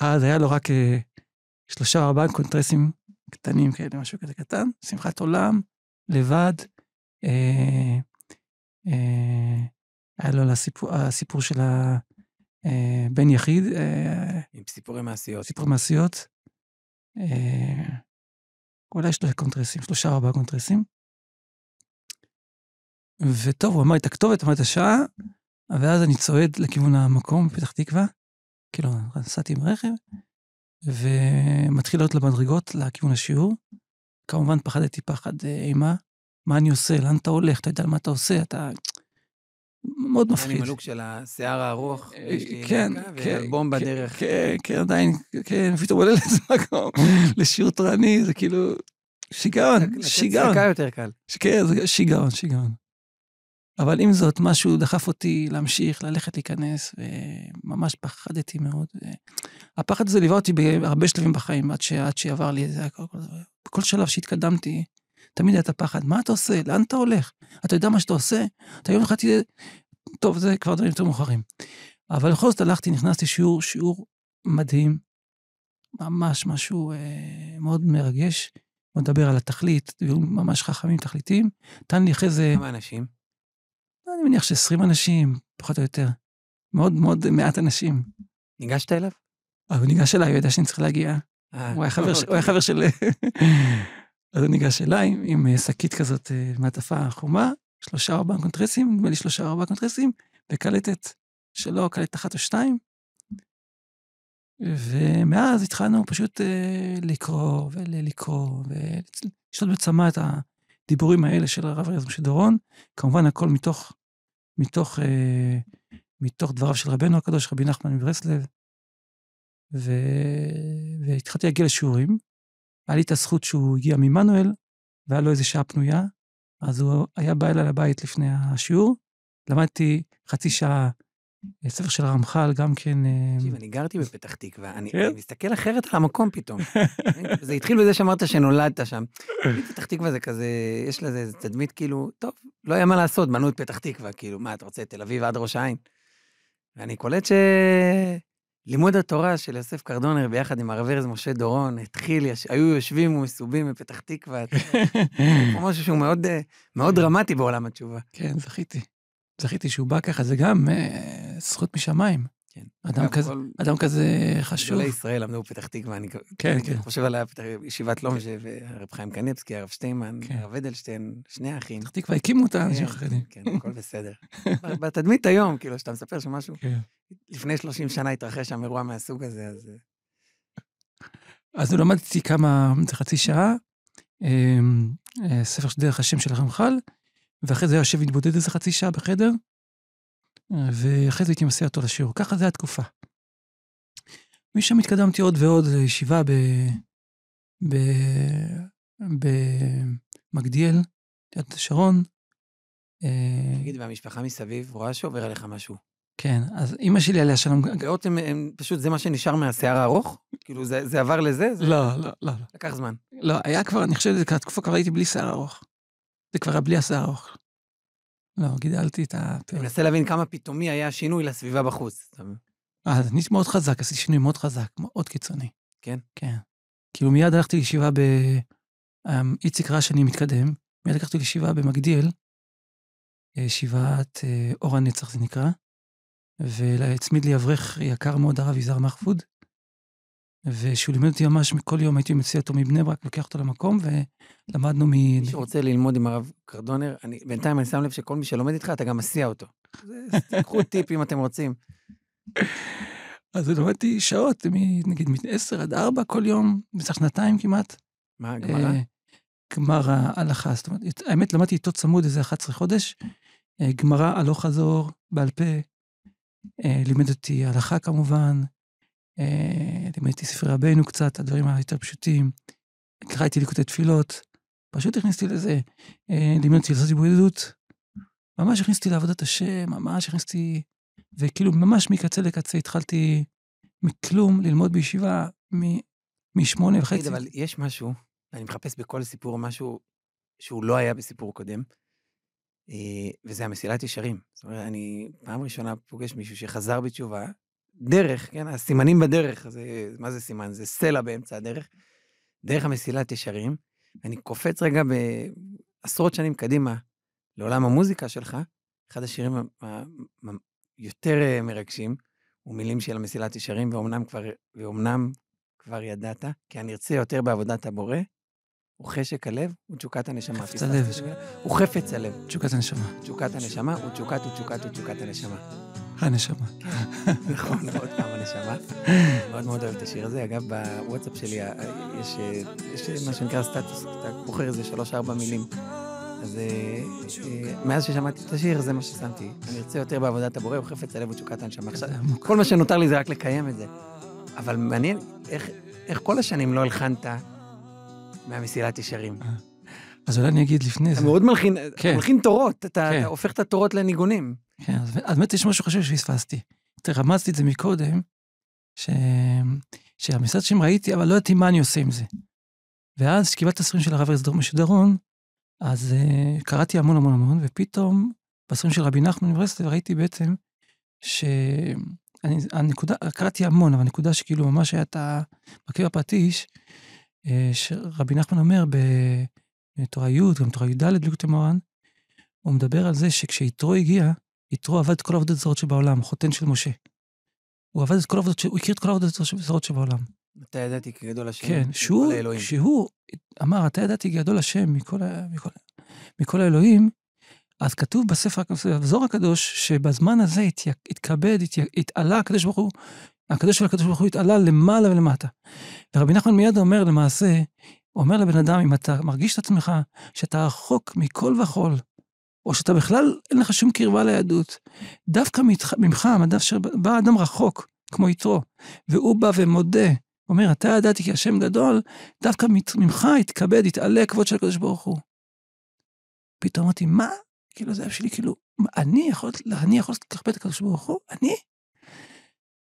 אז היה לו רק אה, שלושה או ארבעה קונטרסים קטנים כאלה, משהו כזה קטן, שמחת עולם, לבד. אה, אה, היה לו לסיפור, הסיפור של הבן יחיד, אה, עם סיפורי מעשיות. סיפור מעשיות. אה, אולי שלושה קונטרסים, שלושה ארבעה קונטרסים. וטוב, הוא אמר את הכתובת, אמר את השעה, ואז אני צועד לכיוון המקום בפתח תקווה, כאילו, נסעתי עם רכב, ומתחיל לעלות למדרגות לכיוון השיעור. כמובן, פחדתי פחד אה, אימה. מה אני עושה? לאן אתה הולך? אתה יודע מה אתה עושה? אתה... מאוד אני מפחיד. מלוק של השיער הארוך, אה, יש לי כן, כן, ואלבום כן, בדרך. כן, כן, עדיין, כן, פתאום עולה לאיזה מקום, לשיעור תורני, זה כאילו שיגעון, לתת שיגעון. צדקה יותר קל. כן, זה שיגעון, שיגעון. אבל עם זאת, משהו דחף אותי להמשיך, ללכת להיכנס, וממש פחדתי מאוד. הפחד הזה ליווה אותי בהרבה שלבים בחיים, עד, ש... עד שעבר לי איזה... בכל שלב שהתקדמתי, תמיד היה את הפחד, מה אתה עושה? לאן אתה הולך? אתה יודע מה שאתה עושה? אתה יום אחד תהיה... טוב, זה כבר דברים יותר מאוחרים. אבל בכל זאת הלכתי, נכנסתי שיעור, שיעור מדהים, ממש משהו אה, מאוד מרגש. בוא נדבר על התכלית, ממש חכמים תכליתיים. נתן לי אחרי זה... כמה אנשים? אני מניח ש-20 אנשים, פחות או יותר. מאוד מאוד מעט אנשים. ניגשת אליו? הוא ניגש אליי, הוא ידע שאני צריך להגיע. אה, הוא היה חבר של... אז הוא ניגש אליי עם אה, שקית כזאת, אה, מעטפה חומה, שלושה ארבעה קונטרסים, נדמה לי שלושה ארבעה קונטרסים, וקלטת שלו, קלטת אחת או שתיים. ומאז התחלנו פשוט אה, לקרוא ולקרוא ולשתות בצמא את הדיבורים האלה של הרב ארז משה דורון. כמובן, הכל מתוך, מתוך, אה, מתוך דבריו של רבנו הקדוש, רבי נחמן מברסלב. ו... והתחלתי להגיע לשיעורים. היה לי את הזכות שהוא הגיע ממנואל, והיה לו איזה שעה פנויה, אז הוא היה בא אליי לבית לפני השיעור. למדתי חצי שעה אה, ספר של הרמח"ל, גם כן... אה, תקשיב, אני גרתי בפתח תקווה, אני כן? מסתכל אחרת על המקום פתאום. זה התחיל בזה שאמרת שנולדת שם. פתח תקווה זה כזה, יש לזה איזה תדמית כאילו, טוב, לא היה מה לעשות, בנו את פתח תקווה, כאילו, מה, אתה רוצה תל אביב עד ראש העין? ואני קולט שלימוד התורה של יוסף קרדונר ביחד עם הרב ארז משה דורון התחיל, יש... היו יושבים ומסובים בפתח תקווה, פה משהו שהוא מאוד, אה, מאוד דרמטי בעולם התשובה. כן, זכיתי. זכיתי שהוא בא ככה, זה גם אה, זכות משמיים. כן. אדם כזה, כל אדם כזה חשוב. גדולי ישראל למדו בפתח תקווה, אני כן, כן. חושב על ישיבת לומז'ה והרב חיים קניבסקי, הרב שטיינמן, כן. הרב אדלשטיין, שני האחים. פתח תקווה הקימו אותה כן, אנשים חרדים. כן, הכל בסדר. בתדמית היום, כאילו, שאתה מספר שמשהו, כן. לפני 30 שנה התרחש שם אירוע מהסוג הזה, אז... אז הוא למד איתי כמה, זה חצי שעה, אה, אה, ספר של דרך השם של הרמח"ל, ואחרי זה היה יושב להתבודד איזה חצי שעה בחדר, ואחרי זה הייתי מסיע אותו לשיעור. ככה זה היה תקופה. משם התקדמתי עוד ועוד לישיבה ב... ב... במגדיאל, יד השרון. אה, תגיד, והמשפחה מסביב רואה שעובר עליך משהו. כן, אז אימא שלי עליה שלום... הגאות הם, הם פשוט, זה מה שנשאר מהשיער הארוך? כאילו, זה, זה עבר לזה? זה לא, לא, לא. לקח זמן. לא, היה כבר, אני חושב שזו תקופה כבר הייתי בלי שיער ארוך. זה כבר היה בלי השיער ארוך. לא, גידלתי את אני הפרק. מנסה להבין כמה פתאומי היה שינוי לסביבה בחוץ. אה, אז אני מאוד חזק, עשיתי שינוי מאוד חזק, מאוד קיצוני. כן? כן. כאילו מיד הלכתי לישיבה ב... אמ, איציק ראה שאני מתקדם, מיד לקחתי לישיבה במגדיאל, אה, ישיבת אה, אור הנצח זה נקרא, והצמיד לי אברך יקר מאוד, הרב יזהר מחפוד, ושהוא לימד אותי ממש כל יום, הייתי מציע אותו מבני ברק, לוקח אותו למקום, ולמדנו מ... מי שרוצה ללמוד עם הרב קרדונר, אני, בינתיים אני שם לב שכל מי שלומד איתך, אתה גם מסיע אותו. זה- תיקחו טיפ אם אתם רוצים. אז למדתי שעות, נגיד מ-10 עד 4 כל יום, במשך שנתיים כמעט. מה, גמרא? אה, גמר ההלכה. זאת אומרת, האמת, למדתי איתו צמוד איזה 11 חודש. אה, גמרא הלוך חזור, בעל פה. אה, לימד אותי הלכה כמובן. אה, לימד אותי ספרי רבנו קצת, הדברים היותר פשוטים. קראתי ליקוטי תפילות. פשוט הכניסתי לזה. אה, לימד אותי לעשות התבודדות. ממש הכניסתי לעבודת השם, ממש הכניסתי... וכאילו, ממש מקצה לקצה התחלתי מכלום ללמוד בישיבה מ- משמונה וחצי. תגיד, אבל יש משהו, אני מחפש בכל סיפור משהו שהוא לא היה בסיפור קודם, אה, וזה המסילת ישרים. זאת אומרת, אני פעם ראשונה פוגש מישהו שחזר בתשובה, דרך, כן, הסימנים בדרך, זה, מה זה סימן? זה סלע באמצע הדרך, דרך המסילת ישרים. אני קופץ רגע בעשרות שנים קדימה לעולם המוזיקה שלך, אחד השירים היותר אה, מרגשים, הוא מילים של המסילת ישרים, ואומנם כבר, ואומנם כבר ידעת, כי הנרצה יותר בעבודת הבורא, הוא חשק הלב ותשוקת הנשמה. חפץ הלב. הוא חפץ הלב. תשוקת הנשמה. תשוקת הנשמה, ותשוקת ותשוקת ותשוקת הנשמה. הנשמה. נכון, עוד פעם הנשמה. מאוד מאוד אוהב את השיר הזה. אגב, בוואטסאפ שלי אה, יש, אה, יש מה שנקרא סטטוס, אתה בוחר איזה שלוש-ארבע מילים אז אה, אה, מאז ששמעתי את השיר, זה מה ששמתי. אני ארצה יותר בעבודת הבורא, הוא חפץ הלב ותשוקת הנשמה. עכשיו. כל מה שנותר לי זה רק לקיים את זה. אבל מעניין איך, כל השנים לא הלחנת מהמסילת ישרים. אז אולי אני אגיד לפני אתה זה. מאוד מלחין, אתה כן. מלחין תורות, אתה, כן. אתה הופך את התורות לניגונים. כן, אז באמת יש משהו חשוב שפספסתי. רמזתי את זה מקודם, ש... שהמשרד שם ראיתי, אבל לא ידעתי מה אני עושה עם זה. ואז כשקיבלתי את הספרים של הרב ארז דרום משודרון, אז uh, קראתי המון המון המון, ופתאום בספרים של רבי נחמן מברסלב ראיתי בעצם שאני, הנקודה, קראתי המון, אבל הנקודה שכאילו ממש את המרכיב הפטיש, uh, שרבי נחמן אומר בתורה י', גם תורה י"ד, בליקוטי מוהר"ן, הוא מדבר על זה שכשיתרו הגיע, יתרו עבד את כל העבודות הזרות שבעולם, חותן של משה. הוא עבד את כל העבודות, הוא הכיר את כל העבודות הזרות שבעולם. אתה ידעתי כגדול השם. כן, שהוא, האלוהים. שהוא אמר, אתה ידעתי גדול השם מכל, ה- מכל, מכל האלוהים, אז כתוב בספר, בזוהר הקדוש, שבזמן הזה התי- התכבד, התי- התעלה הקדוש ברוך הוא, הקדוש של הקדוש ברוך הוא התעלה למעלה ולמטה. ורבי נחמן מיד אומר למעשה, אומר לבן אדם, אם אתה מרגיש את עצמך שאתה רחוק מכל וכול, או שאתה בכלל אין לך שום קרבה ליהדות, דווקא מתך, ממך, מדף שבא אדם רחוק, כמו יתרו, והוא בא ומודה, אומר, אתה ידעתי כי השם גדול, דווקא ממך יתכבד, יתעלה כבוד של הקדוש ברוך הוא. פתאום אמרתי, מה? כאילו זה היה בשבילי, כאילו, מה, אני יכול, אני יכול לכבד את הקדוש ברוך הוא? אני?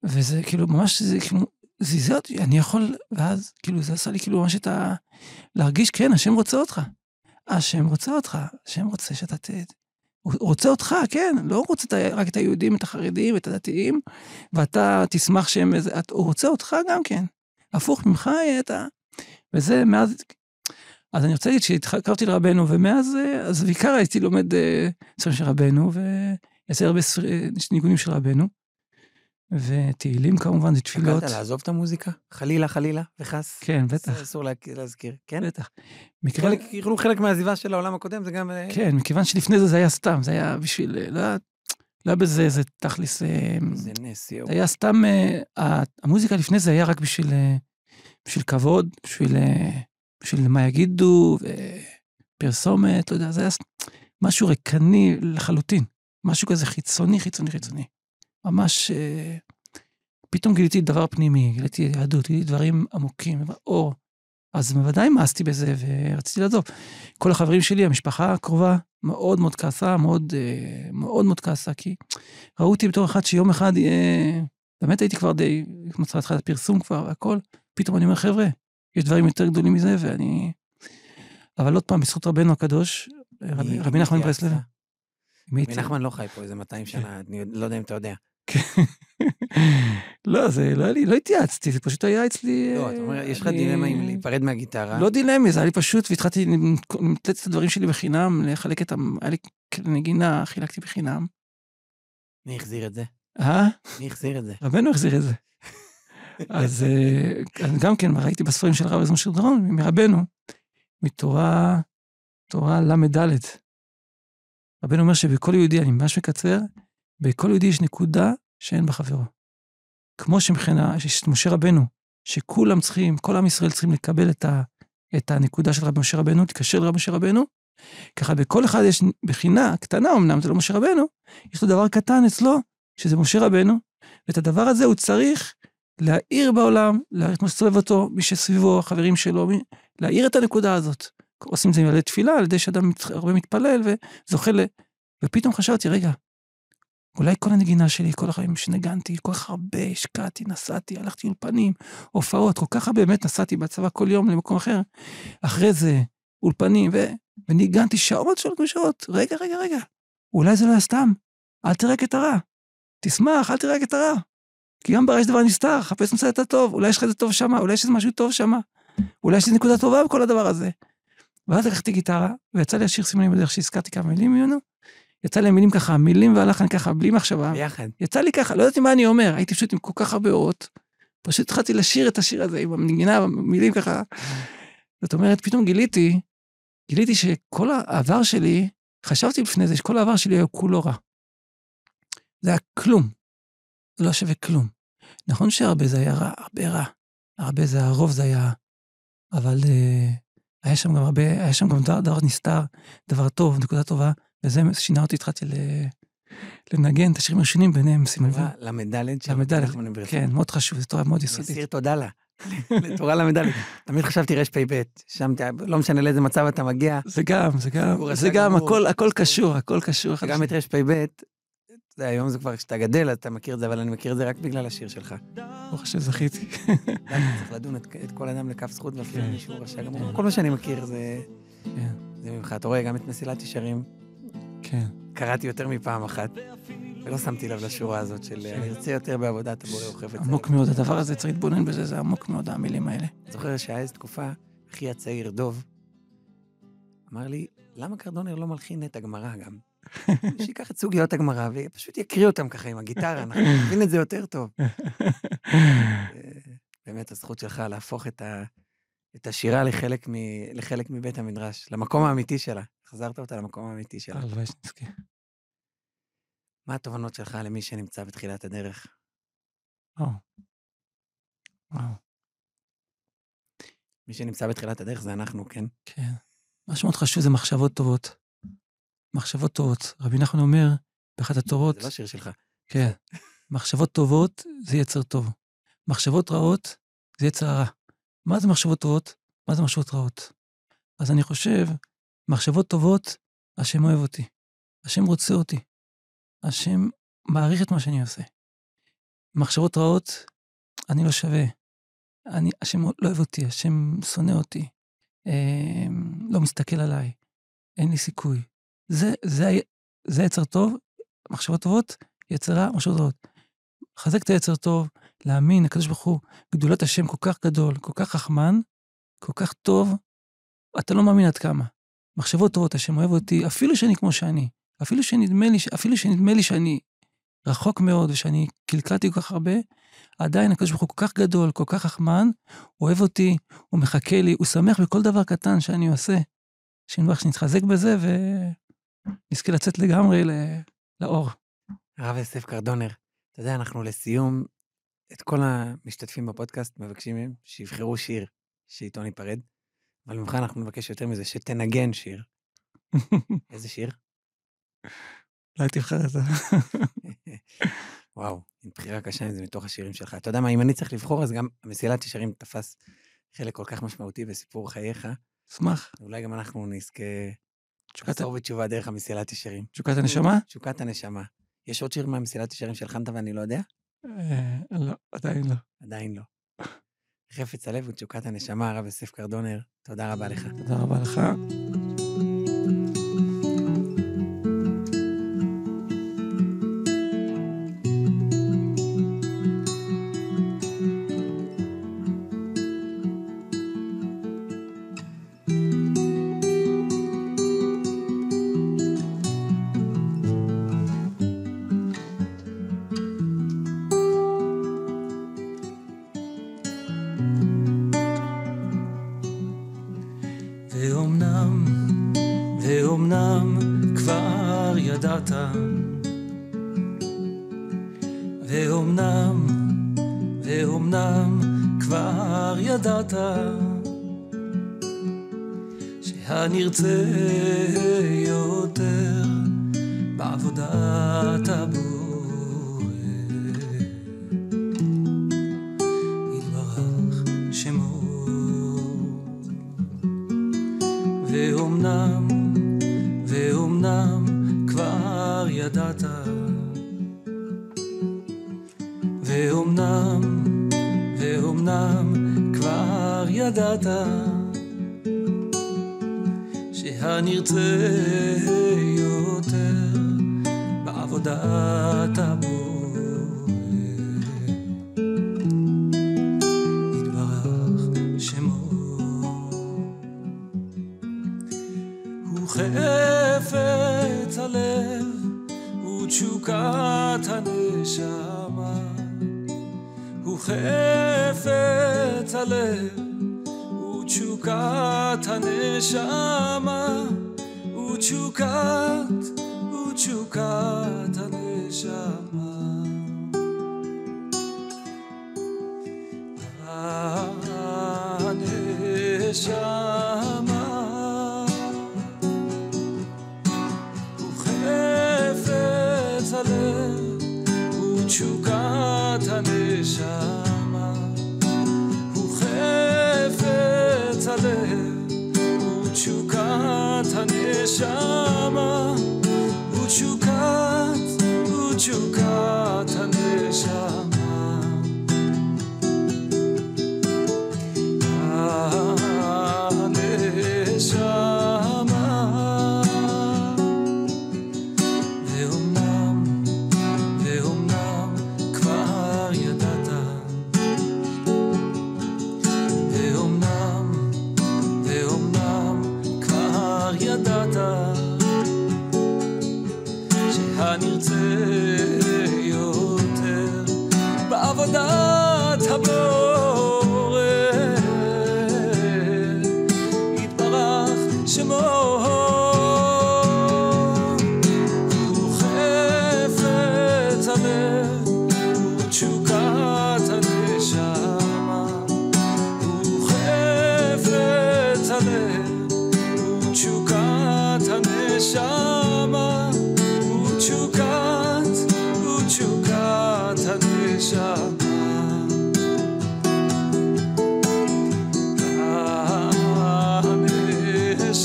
וזה כאילו, ממש, זה כאילו, זיזר אותי, אני יכול, ואז, כאילו, זה עשה לי כאילו ממש את ה... להרגיש, כן, השם רוצה אותך. השם רוצה אותך, השם רוצה שאתה ת... הוא רוצה אותך, כן, לא רוצה רק את היהודים, את החרדים, את הדתיים, ואתה תשמח שהם איזה... הוא רוצה אותך גם כן. הפוך ממך יהיה את ה... וזה מאז... אז אני רוצה להגיד שהתקרבתי לרבנו, ומאז, אז בעיקר הייתי לומד אה, ספרים של רבנו, ויעשה הרבה אה, ניגונים של רבנו, ותהילים כמובן, זה תפילות. שקלת לעזוב את המוזיקה? חלילה, חלילה, וחס? כן, בטח, זה אסור לה- להזכיר, כן? בטח. מכיוון, חלק, כאילו חלק מהעזיבה של העולם הקודם זה גם... אה, כן, מכיוון שלפני זה זה היה סתם, זה היה בשביל, אה, לא היה לא היה בזה איזה תכלס, אה, זה נס, יואו. זה היה סתם, המוזיקה לפני זה היה רק בשביל, בשביל כבוד, בשביל, בשביל מה יגידו, פרסומת, לא יודע, זה היה משהו ריקני לחלוטין, משהו כזה חיצוני, חיצוני, חיצוני. ממש, אה, פתאום גיליתי דבר פנימי, גיליתי יהדות, גיליתי דברים עמוקים, אור. אז בוודאי מאסתי בזה ורציתי לעזוב. כל החברים שלי, המשפחה הקרובה, מאוד מאוד כעסה, מאוד אה, מאוד מאוד כעסה, כי ראו אותי בתור אחד שיום אחד, אה, באמת הייתי כבר די, מצא התחלת הפרסום כבר והכל, פתאום אני אומר, חבר'ה, יש דברים יותר גדולים מזה, ואני... אבל עוד פעם, בזכות רבנו הקדוש, רבי, נחמן? ברסלב. רבי? נחמן לא חי פה איזה 200 שנה, אני לא יודע אם אתה יודע. לא, זה לא היה לי, לא התייעצתי, זה פשוט היה אצלי... לא, אתה אומר, יש לך דילמה אם להיפרד מהגיטרה. לא דילמה, זה היה לי פשוט, והתחלתי לתת את הדברים שלי בחינם, לחלק את ה... היה לי נגינה, חילקתי בחינם. מי החזיר את זה? אה? מי החזיר את זה? רבנו החזיר את זה. אז אה, אז גם כן, ראיתי בספרים של הרב משה דרון, מרבנו, מתורה, תורה ל"ד. רבנו אומר שבכל יהודי, אני ממש מקצר, בכל יהודי יש נקודה שאין בחברו. כמו שמבחינה, משה רבנו, שכולם צריכים, כל עם ישראל צריכים לקבל את, ה, את הנקודה של רבי משה רבנו, להתקשר לרבי משה רבנו, ככה בכל אחד יש בחינה קטנה אמנם, זה לא משה רבנו, יש לו דבר קטן אצלו, שזה משה רבנו, ואת הדבר הזה הוא צריך להאיר בעולם, להאיר את מה שסובב אותו, מי שסביבו, החברים שלו, מי, להאיר את הנקודה הזאת. עושים את זה על ידי תפילה, על ידי שאדם הרבה מתפלל וזוכה ל... ופתאום חשבתי, רגע, אולי כל הנגינה שלי, כל החיים שנגנתי, כל כך הרבה השקעתי, נסעתי, הלכתי אולפנים, הופעות, כל כך הרבה באמת נסעתי בצבא כל יום למקום אחר. אחרי זה, אולפנים, ו... וניגנתי שעות שעות ושעות. רגע, רגע, רגע, אולי זה לא היה סתם. אל תראה את הרע. תשמח, אל תראה את הרע. כי גם ברע יש דבר נסתר, חפש מצא את הטוב, אולי יש לך איזה טוב שמה, אולי יש איזה משהו טוב שמה, אולי יש איזה נקודה טובה בכל הדבר הזה. ואז לקחתי גיטרה, ויצא לי לשיר סימנים בדרך שהזכרתי כמה מילים ממנו, יצא לי מילים ככה, מילים והלחן ככה, בלי מחשבה. ביחד. יצא לי ככה, לא ידעתי מה אני אומר, הייתי פשוט עם כל כך הרבה אורות, פשוט התחלתי לשיר את השיר הזה עם המנגינה, מילים ככה. זאת אומרת, פתאום גיליתי, גיליתי שכל העבר שלי, חשבתי לפני זה שכל העבר שלי היה כולו רע. זה היה כלום. זה לא שווה כלום. נכון שהרבה זה היה רע, הרבה רע. הרבה זה, הרוב זה היה... אבל uh, היה שם גם הרבה, היה שם גם דבר, דבר נסתר, דבר טוב, נקודה טובה, וזה שינה אותי, התחלתי. לנגן את השירים הראשונים, ביניהם סימן תורה ל"ד של ל"ד. כן, מאוד חשוב, זו תורה מאוד יסודית. אסיר תודה לה, לתורה ל"ד. תמיד חשבתי רפ"ב, שם לא משנה לאיזה מצב אתה מגיע, זה גם, זה גם, זה גם. הכל, קשור, הכל קשור. גם את. רפ"ב, היום זה כבר, כשאתה גדל, אתה מכיר את זה, אבל אני מכיר את זה רק בגלל השיר שלך. ברוך השם, זכיתי. צריך לדון את, כל אדם לכף זכות ואפילו כן. מישהו רשע גמור. כל מה שאני מכיר זה, כן, זה ממך. אתה רואה, גם את מסילת ישרים, כן. קראתי יותר מפעם אחת, ולא שמתי לב לשורה הזאת של אני ארצה יותר בעבודת הבורא את זה. עמוק מאוד, הדבר הזה, צריך להתבונן בזה, זה עמוק מאוד, המילים האלה. זוכר שהיה איזו תקופה, אחי הצעיר, דוב, אמר לי, למה קרדונר לא מלחין את הגמרא גם? שייקח את סוגיות הגמרא ופשוט יקריא אותם ככה עם הגיטרה, אנחנו נבין את זה יותר טוב. אה, באמת, הזכות שלך להפוך את, ה, את השירה לחלק, מ, לחלק מבית המדרש, למקום האמיתי שלה. החזרת אותה למקום האמיתי שלה. הלוואי שנזכה. מה התובנות שלך למי שנמצא בתחילת הדרך? וואו. וואו, מי שנמצא בתחילת הדרך זה אנחנו, כן? כן. מה שמאוד חשוב זה מחשבות טובות. מחשבות טובות. רבי נחמן אומר, באחת התורות, זה לא שיר שלך. כן, מחשבות טובות זה יצר טוב. מחשבות רעות זה יצר הרע. מה זה מחשבות טובות? מה זה מחשבות רעות? אז אני חושב, מחשבות טובות, השם אוהב אותי. השם רוצה אותי. השם מעריך את מה שאני עושה. מחשבות רעות, אני לא שווה. אני, השם לא אוהב אותי, השם שונא אותי. אה, לא מסתכל עליי. אין לי סיכוי. זה, זה, זה יצר טוב, מחשבות טובות, יצר רע, מחשבות רעות. לחזק את היצר טוב, להאמין, הקדוש ברוך הוא, גדולת השם כל כך גדול, כל כך רחמן, כל כך טוב, אתה לא מאמין עד כמה. מחשבות טובות, השם אוהב אותי, אפילו שאני כמו שאני, אפילו שנדמה לי, אפילו שנדמה לי שאני רחוק מאוד ושאני קלקלתי כל כך הרבה, עדיין הקדוש ברוך הוא כל כך גדול, כל כך הוא אוהב אותי, הוא מחכה לי, הוא שמח בכל דבר קטן שאני עושה. שנבח שנתחזק בזה ונזכה לצאת לגמרי לאור. הרב יוסף קרדונר, אתה יודע, אנחנו לסיום, את כל המשתתפים בפודקאסט מבקשים מהם שיבחרו שיר שאיתו ניפרד, אבל ממך אנחנו נבקש יותר מזה, שתנגן שיר. איזה שיר? אולי תבחר את זה. וואו, בחירה קשה אם זה מתוך השירים שלך. אתה יודע מה, אם אני צריך לבחור, אז גם המסילת ישרים תפס חלק כל כך משמעותי בסיפור חייך, אשמח. אולי גם אנחנו נזכה לחזור בתשובה דרך המסילת ישרים. תשוקת הנשמה? תשוקת הנשמה. יש עוד שיר מהמסילת ישרים שהלחנת ואני לא יודע? אה, לא, עדיין לא. עדיין לא. חפץ הלב ותשוקת הנשמה, הרב יוסף קרדונר, תודה רבה לך. תודה רבה לך. ואומנם כבר ידעת, ואומנם, ואומנם כבר ידעת, שהנרצה יותר בעבודת הבורא. ידעת שהנרצה יותר בעבודת הבורא יתברך שמו. הוא חפץ הלב ותשוקת הנשמה. הוא חפץ הלב uçukat neşama uçukat uçukat neşama neşama bu hefet alev uçukat neşama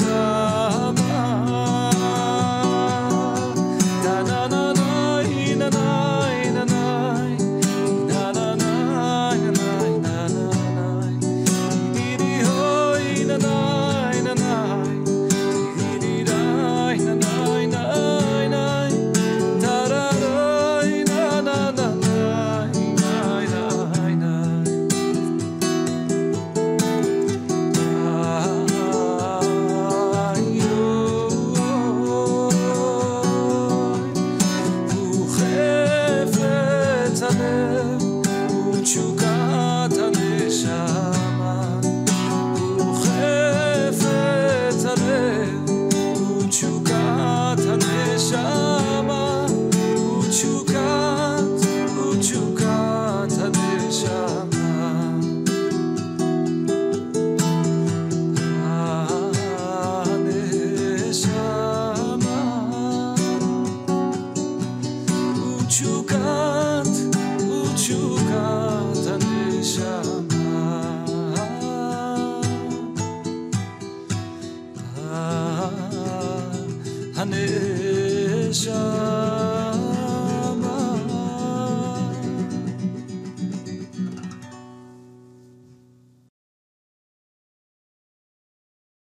הוא